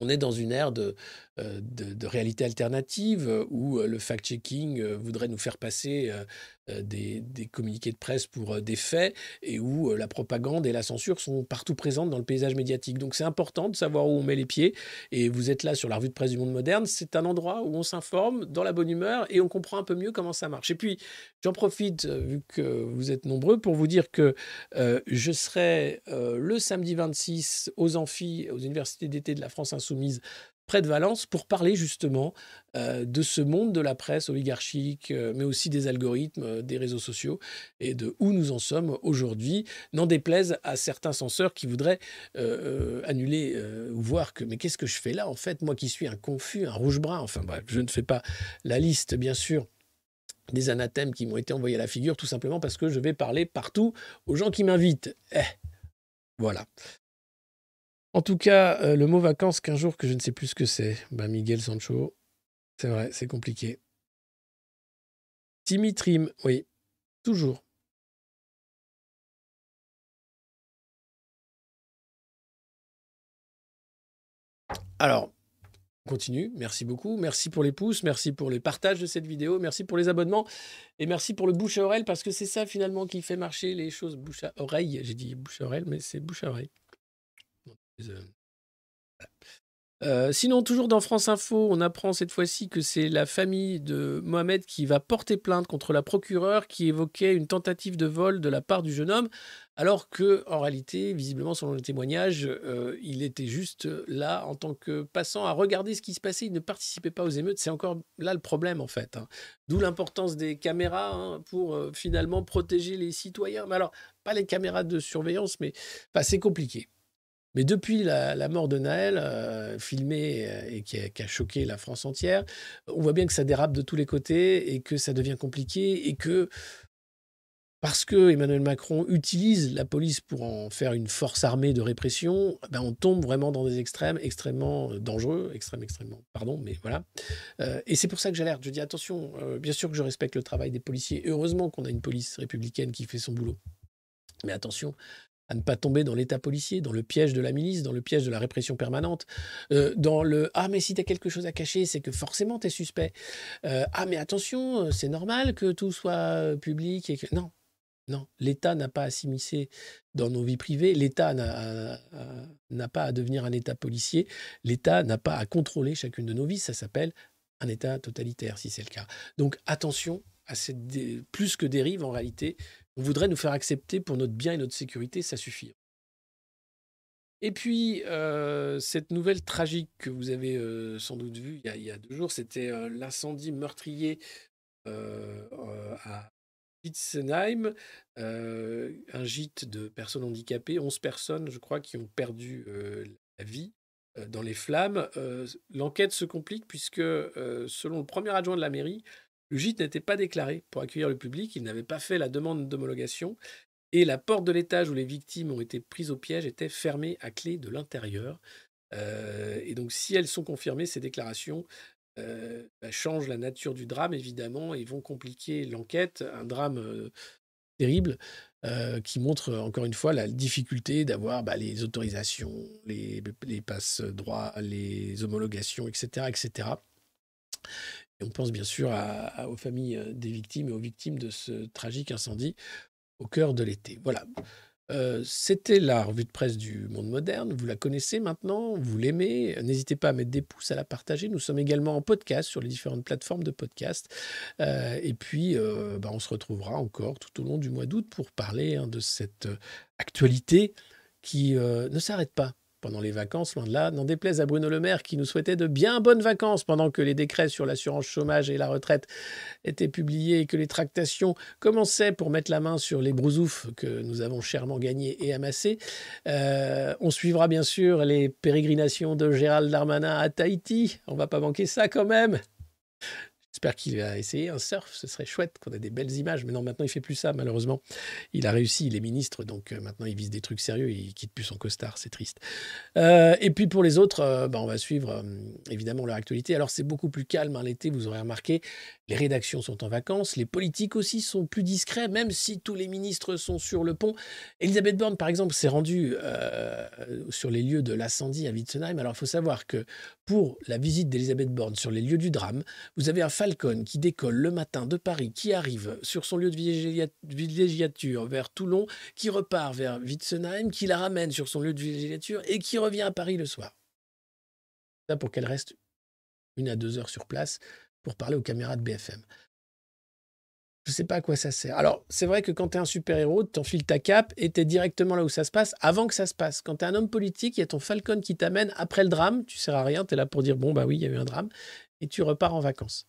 on est dans une ère de, de, de réalité alternative euh, où euh, le fact-checking euh, voudrait nous faire passer euh, euh, des, des communiqués de presse pour euh, des faits et où euh, la propagande et la censure sont partout présentes dans le paysage médiatique. Donc c'est important de savoir où on met les pieds. Et vous êtes là sur la revue de presse du monde moderne. C'est un endroit où on s'informe dans la bonne humeur et on comprend un peu mieux comment ça marche. Et puis j'en profite, euh, vu que vous êtes nombreux, pour vous dire que euh, je serai euh, le samedi 26 aux amphis, aux universités d'été de la France Insoumise, près de Valence, pour parler justement euh, de ce monde de la presse oligarchique, euh, mais aussi des algorithmes, euh, des réseaux sociaux, et de où nous en sommes aujourd'hui, n'en déplaise à certains censeurs qui voudraient annuler ou voir que, mais qu'est-ce que je fais là, en fait, moi qui suis un confus, un rouge-brun, enfin bref, je ne fais pas la liste, bien sûr, des anathèmes qui m'ont été envoyés à la figure, tout simplement parce que je vais parler partout aux gens qui m'invitent. Eh, voilà. En tout cas, euh, le mot vacances, qu'un jour que je ne sais plus ce que c'est. Ben, Miguel Sancho, c'est vrai, c'est compliqué. Timitrim, oui, toujours. Alors, on continue. Merci beaucoup. Merci pour les pouces. Merci pour les partages de cette vidéo. Merci pour les abonnements. Et merci pour le bouche à oreille parce que c'est ça finalement qui fait marcher les choses bouche à oreille. J'ai dit bouche à oreille, mais c'est bouche à oreille. Euh, voilà. Euh, sinon, toujours dans France Info, on apprend cette fois-ci que c'est la famille de Mohamed qui va porter plainte contre la procureure qui évoquait une tentative de vol de la part du jeune homme, alors que, en réalité, visiblement, selon le témoignage, euh, il était juste là en tant que passant à regarder ce qui se passait. Il ne participait pas aux émeutes. C'est encore là le problème, en fait. hein. D'où l'importance des caméras hein, pour finalement protéger les citoyens. Mais alors, pas les caméras de surveillance, mais enfin, c'est compliqué. Mais depuis la, mort de Naël, euh, filmée et qui a, choqué la France entière, on voit bien que ça dérape de tous les côtés et que ça devient compliqué et que parce que Emmanuel Macron utilise la police pour en faire une force armée de répression, ben on tombe vraiment dans des extrêmes extrêmement euh, dangereux, extrêmes, extrêmement, pardon, mais voilà. Euh, et c'est pour ça que j'alerte. Je dis attention, euh, bien sûr que je respecte le travail des policiers. Heureusement qu'on a une police républicaine qui fait son boulot. Mais attention, à ne pas tomber dans l'état policier, dans le piège de la milice, dans le piège de la répression permanente, euh, dans le ah mais si tu quelque chose à cacher, c'est que forcément tu es suspect. Euh, ah mais attention, c'est normal que tout soit public et que non. Non, l'État n'a pas à s'immiscer dans nos vies privées, l'État n'a pas à devenir un État policier, l'État n'a pas à contrôler chacune de nos vies, ça s'appelle un État totalitaire si c'est le cas. Donc attention à cette plus que dérive en réalité, on voudrait nous faire accepter pour notre bien et notre sécurité, ça suffit. Et puis, euh, cette nouvelle tragique que vous avez euh, sans doute vue il y a, deux jours, c'était euh, l'incendie meurtrier à Witzenheim, un gîte de personnes handicapées, 11 personnes, je crois, qui ont perdu la vie dans les flammes. L'enquête se complique puisque, selon le premier adjoint de la mairie, le gîte n'était pas déclaré pour accueillir le public, il n'avait pas fait la demande d'homologation, et la porte de l'étage où les victimes ont été prises au piège était fermée à clé de l'intérieur. Euh, et donc, si elles sont confirmées, ces déclarations euh, bah, changent la nature du drame, évidemment, et vont compliquer l'enquête. Un drame euh, terrible qui montre encore une fois la difficulté d'avoir bah, les autorisations, les, les passes droits, les homologations, etc., etc. Et on pense bien sûr aux familles euh, des victimes et aux victimes de ce tragique incendie au cœur de l'été. Voilà. Euh, c'était la revue de presse du monde moderne. Vous la connaissez maintenant, vous l'aimez. N'hésitez pas à mettre des pouces, à la partager. Nous sommes également en podcast sur les différentes plateformes de podcast. Euh, et puis, bah, on se retrouvera encore tout au long du mois d'août pour parler hein, de cette actualité qui ne s'arrête pas pendant les vacances, loin de là, n'en déplaise à Bruno Le Maire qui nous souhaitait de bien bonnes vacances pendant que les décrets sur l'assurance chômage et la retraite étaient publiés et que les tractations commençaient pour mettre la main sur les brousoufs que nous avons chèrement gagnés et amassés. Euh, on suivra bien sûr les pérégrinations de Gérald Darmanin à Tahiti. On va pas manquer ça quand même. J'espère qu'il va essayer un surf, ce serait chouette qu'on ait des belles images. Mais non, maintenant il fait plus ça, malheureusement. Il a réussi, il est ministre, donc euh, maintenant il vise des trucs sérieux, il quitte plus son costard, c'est triste. Euh, et puis pour les autres, euh, bah, on va suivre évidemment leur actualité. Alors c'est beaucoup plus calme hein, l'été, vous aurez remarqué. Les rédactions sont en vacances, les politiques aussi sont plus discrets, même si tous les ministres sont sur le pont. Elisabeth Borne, par exemple, s'est rendue sur les lieux de l'incendie à Witzenheim. Alors il faut savoir que pour la visite d'Elisabeth Borne sur les lieux du drame, vous avez un Falcon qui décolle le matin de Paris, qui arrive sur son lieu de villégiature vers Toulon, qui repart vers Witzenheim, qui la ramène sur son lieu de villégiature et qui revient à Paris le soir. Ça pour qu'elle reste une à deux heures sur place pour parler aux caméras de BFM. Je ne sais pas à quoi ça sert. Alors, c'est vrai que quand tu es un super-héros, tu enfiles ta cape et tu es directement là où ça se passe avant que ça se passe. Quand tu es un homme politique, il y a ton Falcon qui t'amène après le drame. Tu sers à rien, tu es là pour dire bon, bah oui, il y a eu un drame. Et tu repars en vacances.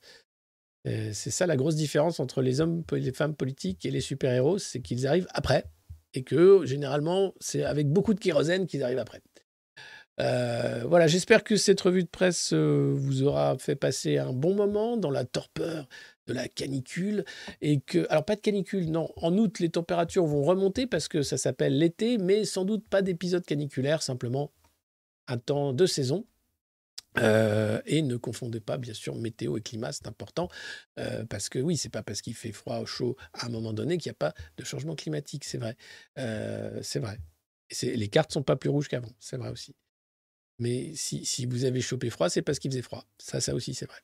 Euh, c'est ça la grosse différence entre les hommes les femmes politiques et les super-héros, c'est qu'ils arrivent après et que généralement c'est avec beaucoup de kérosène qu'ils arrivent après. Euh, voilà, j'espère que cette revue de presse euh, vous aura fait passer un bon moment dans la torpeur de la canicule et que alors pas de canicule non en août les températures vont remonter parce que ça s'appelle l'été mais sans doute pas d'épisode caniculaire simplement un temps de saison euh, et ne confondez pas, bien sûr, météo et climat, c'est important, parce que oui, c'est pas parce qu'il fait froid ou chaud à un moment donné qu'il n'y a pas de changement climatique, c'est vrai. C'est vrai. Les cartes sont pas plus rouges qu'avant, c'est vrai aussi. Mais si, vous avez chopé froid, c'est parce qu'il faisait froid. Ça, ça aussi, c'est vrai.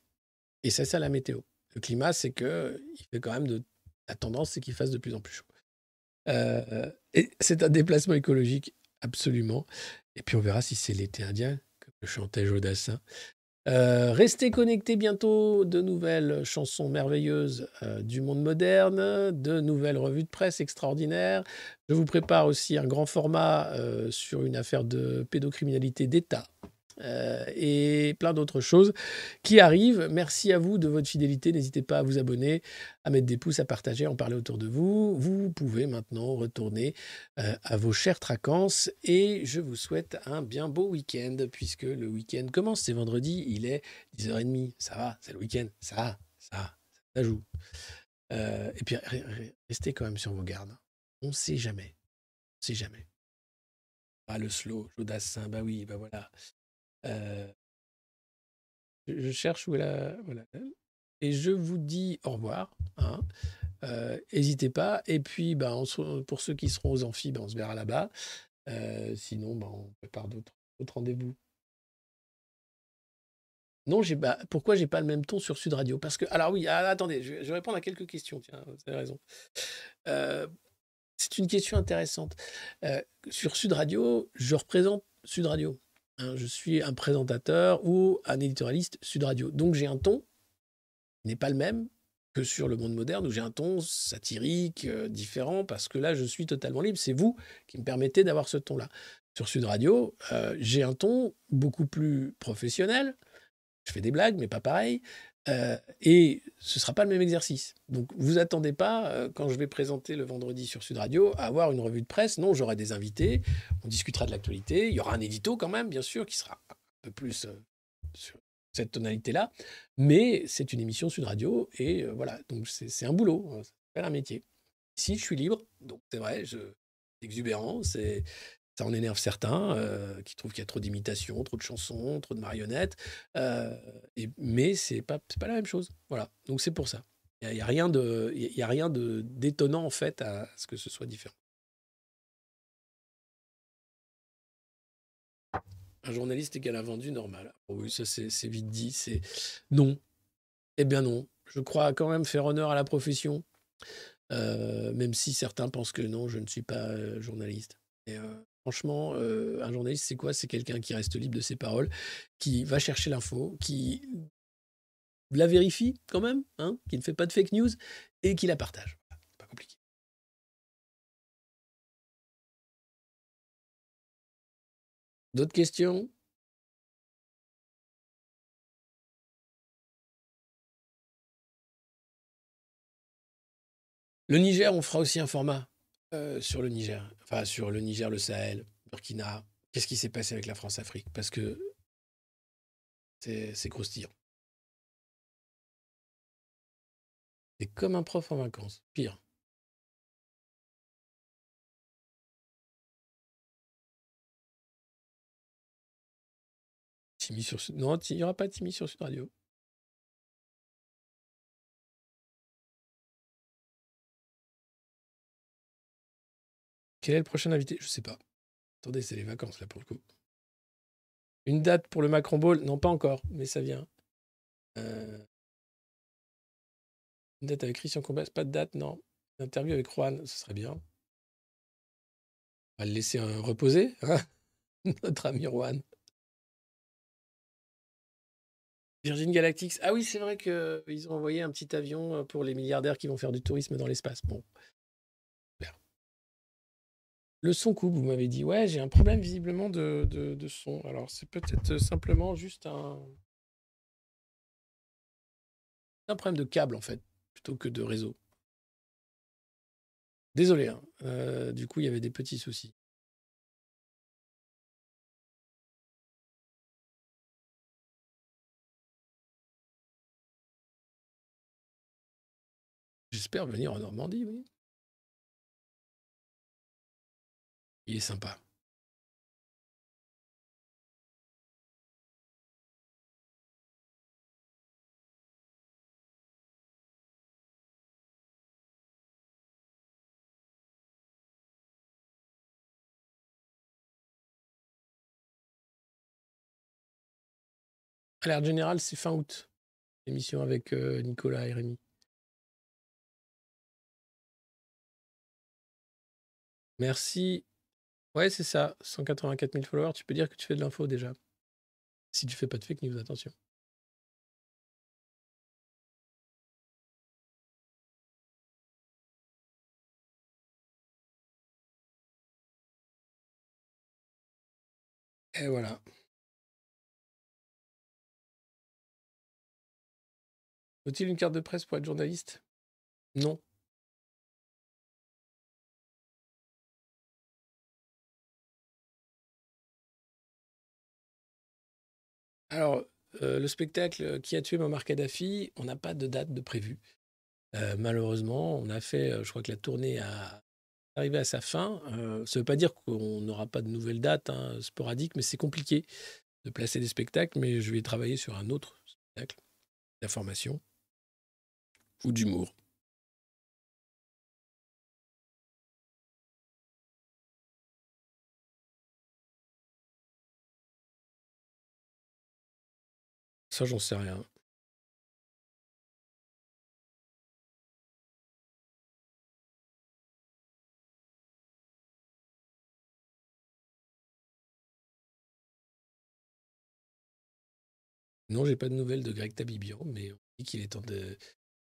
Et c'est ça la météo. Le climat, c'est que il fait quand même de. La tendance, c'est qu'il fasse de plus en plus chaud. et c'est un déplacement écologique, absolument. Et puis on verra si c'est l'été indien chantait Jodassin. Euh, restez connectés bientôt, de nouvelles chansons merveilleuses euh, du monde moderne, de nouvelles revues de presse extraordinaires. Je vous prépare aussi un grand format euh, sur une affaire de pédocriminalité d'État euh, et plein d'autres choses qui arrivent. Merci à vous de votre fidélité. N'hésitez pas à vous abonner, à mettre des pouces, à partager, à en parler autour de vous. Vous pouvez maintenant retourner euh, à vos chères tracances et je vous souhaite un bien beau week-end puisque le week-end commence. C'est vendredi, il est 10h30. Ça va, c'est le week-end. Ça va, ça, ça joue. Euh, et puis restez quand même sur vos gardes. On ne sait jamais. On ne sait jamais. Ah, le slow, Jodassin, bah oui, bah voilà. Euh, je cherche où est. Voilà. Et je vous dis au revoir. Hein. N'hésitez pas. Et puis, se- pour ceux qui seront aux amphis, bah, on se verra là-bas. Euh, sinon, bah, on prépare d'autres rendez-vous. Non, j'ai bah, pourquoi j'ai pas le même ton sur Sud Radio? Parce que, alors oui, ah, attendez, je je vais répondre à quelques questions. Tiens, vous avez raison. Euh, c'est une question intéressante. Euh, sur Sud Radio, je représente Sud Radio. Hein. je suis un présentateur ou un éditorialiste Sud Radio. Donc j'ai un ton qui n'est pas le même que sur le monde moderne où j'ai un ton satirique, euh, différent, parce que là, je suis totalement libre. C'est vous qui me permettez d'avoir ce ton-là. Sur Sud Radio, euh, j'ai un ton beaucoup plus professionnel. Je fais des blagues, mais pas pareil. Euh, et ce ne sera pas le même exercice. Donc, vous attendez pas, euh, quand je vais présenter le vendredi sur Sud Radio, à avoir une revue de presse. Non, j'aurai des invités, on discutera de l'actualité. Il y aura un édito quand même, bien sûr, qui sera un peu plus euh, sur cette tonalité-là. Mais c'est une émission Sud Radio et voilà, donc c'est c'est un boulot, hein, s'appelle un métier. Ici, je suis libre, donc c'est vrai, je c'est exubérant, c'est ça en énerve certains euh, qui trouvent qu'il y a trop d'imitations, trop de chansons, trop de marionnettes, euh, et, mais c'est pas c'est pas la même chose. Voilà, donc c'est pour ça. Il n'y a, rien de y a rien de d'étonnant en fait à ce que ce soit différent. Un journaliste égale un vendu normal. Oh Oui, ça c'est c'est vite dit. C'est non. Eh bien non. Je crois quand même faire honneur à la profession, euh, même si certains pensent que non, je ne suis pas euh, journaliste. Et, euh, franchement, euh, un journaliste, c'est quoi? C'est quelqu'un qui reste libre de ses paroles, qui va chercher l'info, qui la vérifie quand même, hein, qui ne fait pas de fake news et qui la partage. Pas compliqué. D'autres questions? Le Niger, on fera aussi un format euh, sur le Niger. Enfin, sur le Niger, le Sahel, Burkina. Qu'est-ce qui s'est passé avec la France-Afrique? Parce que c'est croustillant. C'est comme un prof en vacances. Pire. Timmy sur Non, il n'y aura pas Timmy sur Sud Radio. Quel est le prochain invité? Je sais pas. Attendez, c'est les vacances là pour le coup. Une date pour le Macron Ball? Non, pas encore, mais ça vient. Euh, Une date avec Christian Combes Pas de date, non. Interview avec Juan, ce serait bien. On va le laisser euh, reposer, hein? Notre ami Juan. Virgin Galactic. Ah oui, c'est vrai qu'ils ont envoyé un petit avion euh, pour les milliardaires qui vont faire du tourisme dans l'espace. Bon. Le son coupe, vous m'avez dit. Ouais, j'ai un problème visiblement de, son. Alors, c'est peut-être simplement juste un... un problème de câble, en fait, plutôt que de réseau. Désolé. hein. Euh, du coup, il y avait des petits soucis. J'espère venir en Normandie, oui. Il est sympa. Alerte générale, c'est fin août. Émission avec euh, Nicolas et Rémi. Merci. Ouais, c'est ça. 184 000 followers. Tu peux dire que tu fais de l'info déjà. Si tu fais pas de fake news, attention. Et voilà. Faut-il une carte de presse pour être journaliste? Non. Alors, euh, le spectacle qui a tué Muammar Kadhafi, on n'a pas de date de prévu. Euh, malheureusement, on a fait, euh, je crois que la tournée a arrivé à sa fin. Euh, ça ne veut pas dire qu'on n'aura pas de nouvelles dates hein, sporadiques, mais c'est compliqué de placer des spectacles. Mais je vais travailler sur un autre spectacle d'information ou d'humour. Ça, j'en sais rien. Non, j'ai pas de nouvelles de Greg Tabibian, mais on dit qu'il est en de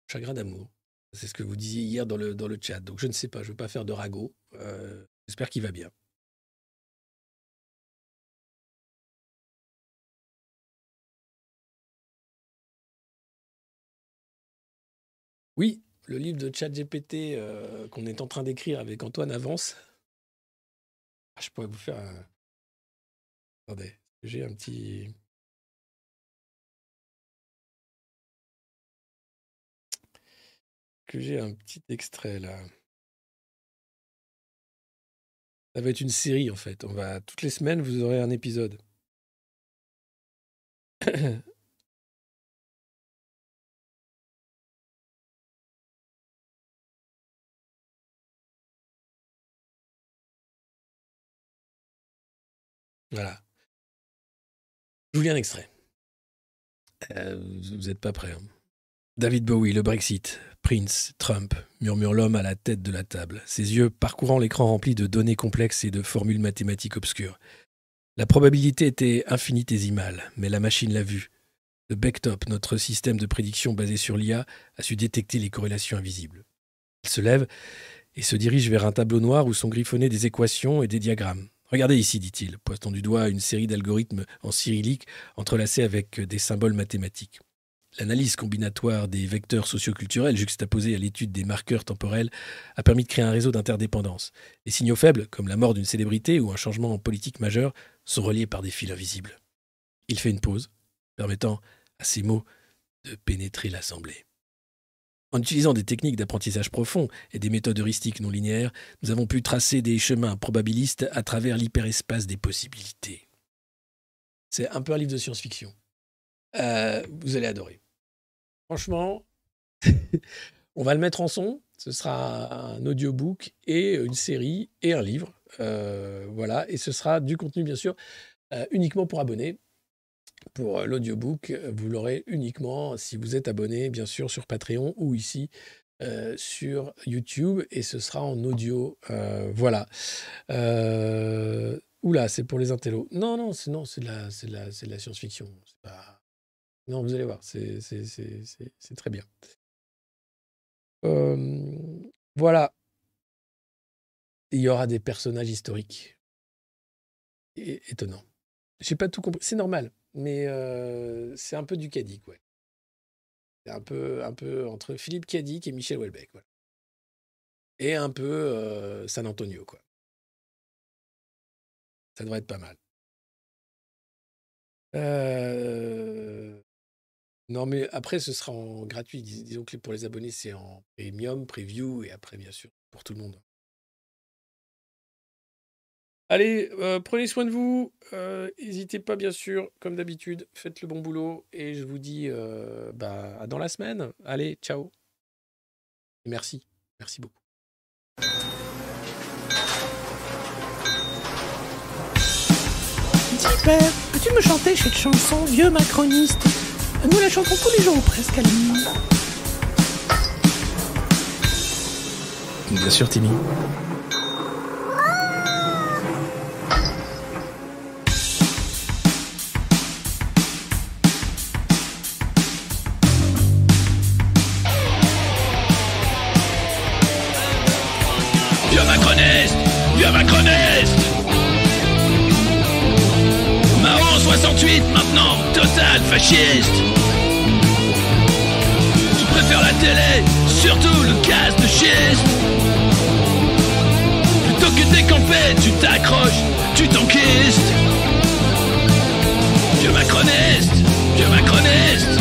chagrin d'amour. C'est ce que vous disiez hier dans le, dans le chat. Donc je ne sais pas, je ne veux pas faire de ragot. Euh, J'espère qu'il va bien. Oui, le livre de ChatGPT euh, qu'on est en train d'écrire avec Antoine avance. Ah, je pourrais vous faire un... Attendez, j'ai un petit... que j'ai un petit extrait là. Ça va être une série en fait. On va toutes les semaines vous aurez un épisode. voilà. Je vous un extrait. Euh, vous n'êtes pas prêts. hein. David Bowie, le Brexit, Prince, Trump, murmure l'homme à la tête de la table, ses yeux parcourant l'écran rempli de données complexes et de formules mathématiques obscures. La probabilité était infinitésimale, mais la machine l'a vue. Le Backtop, notre système de prédiction basé sur l'IA, a su détecter les corrélations invisibles. Il se lève et se dirige vers un tableau noir où sont griffonnés des équations et des diagrammes. Regardez ici, dit-il, pointant du doigt une série d'algorithmes en cyrillique entrelacés avec des symboles mathématiques. L'analyse combinatoire des vecteurs socioculturels juxtaposés à l'étude des marqueurs temporels a permis de créer un réseau d'interdépendance. Les signaux faibles, comme la mort d'une célébrité ou un changement en politique majeur, sont reliés par des fils invisibles. Il fait une pause, permettant à ces mots de pénétrer l'assemblée. En utilisant des techniques d'apprentissage profond et des méthodes heuristiques non linéaires, nous avons pu tracer des chemins probabilistes à travers l'hyperespace des possibilités. C'est un peu un livre de science-fiction. Euh, vous allez adorer. Franchement, on va le mettre en son. Ce sera un audiobook et une série et un livre. Euh, voilà. Et ce sera du contenu, bien sûr, euh, uniquement pour abonnés. Pour l'audiobook, vous l'aurez uniquement si vous êtes abonné, bien sûr, sur Patreon ou ici euh, sur YouTube. Et ce sera en audio. Euh, voilà. Euh, oula, c'est pour les intellos. Non, non, c'est non, c'est de la, c'est la, la science-fiction. Pas. Non, vous allez voir, c'est, très bien. Euh, voilà. Il y aura des personnages historiques. É- étonnants. J'ai pas tout compris. C'est normal, mais c'est un peu du Cadic, ouais. C'est un peu, un peu entre Philippe Cadic et Michel Houellebecq. Et un peu San Antonio, quoi. Ça devrait être pas mal. Non, mais après, ce sera en gratuit. Dis- Disons que pour les abonnés, c'est en premium, preview, et après, bien sûr, pour tout le monde. Allez, euh, prenez soin de vous. euh, N'hésitez pas, bien sûr, comme d'habitude, faites le bon boulot. Et je vous dis euh, bah, à dans la semaine. Allez, ciao. Et merci. Merci beaucoup. Dis, père, peux-tu me chanter cette chanson, vieux macroniste? Nous la chantons tous les jours presque à la nuit. Bien sûr, Timmy. 68 maintenant, total fasciste. Tu préfères la télé, surtout le gaz de schiste. Plutôt que décamper, tu t'accroches, tu t'enquistes. Vieux macroniste Vieux macroniste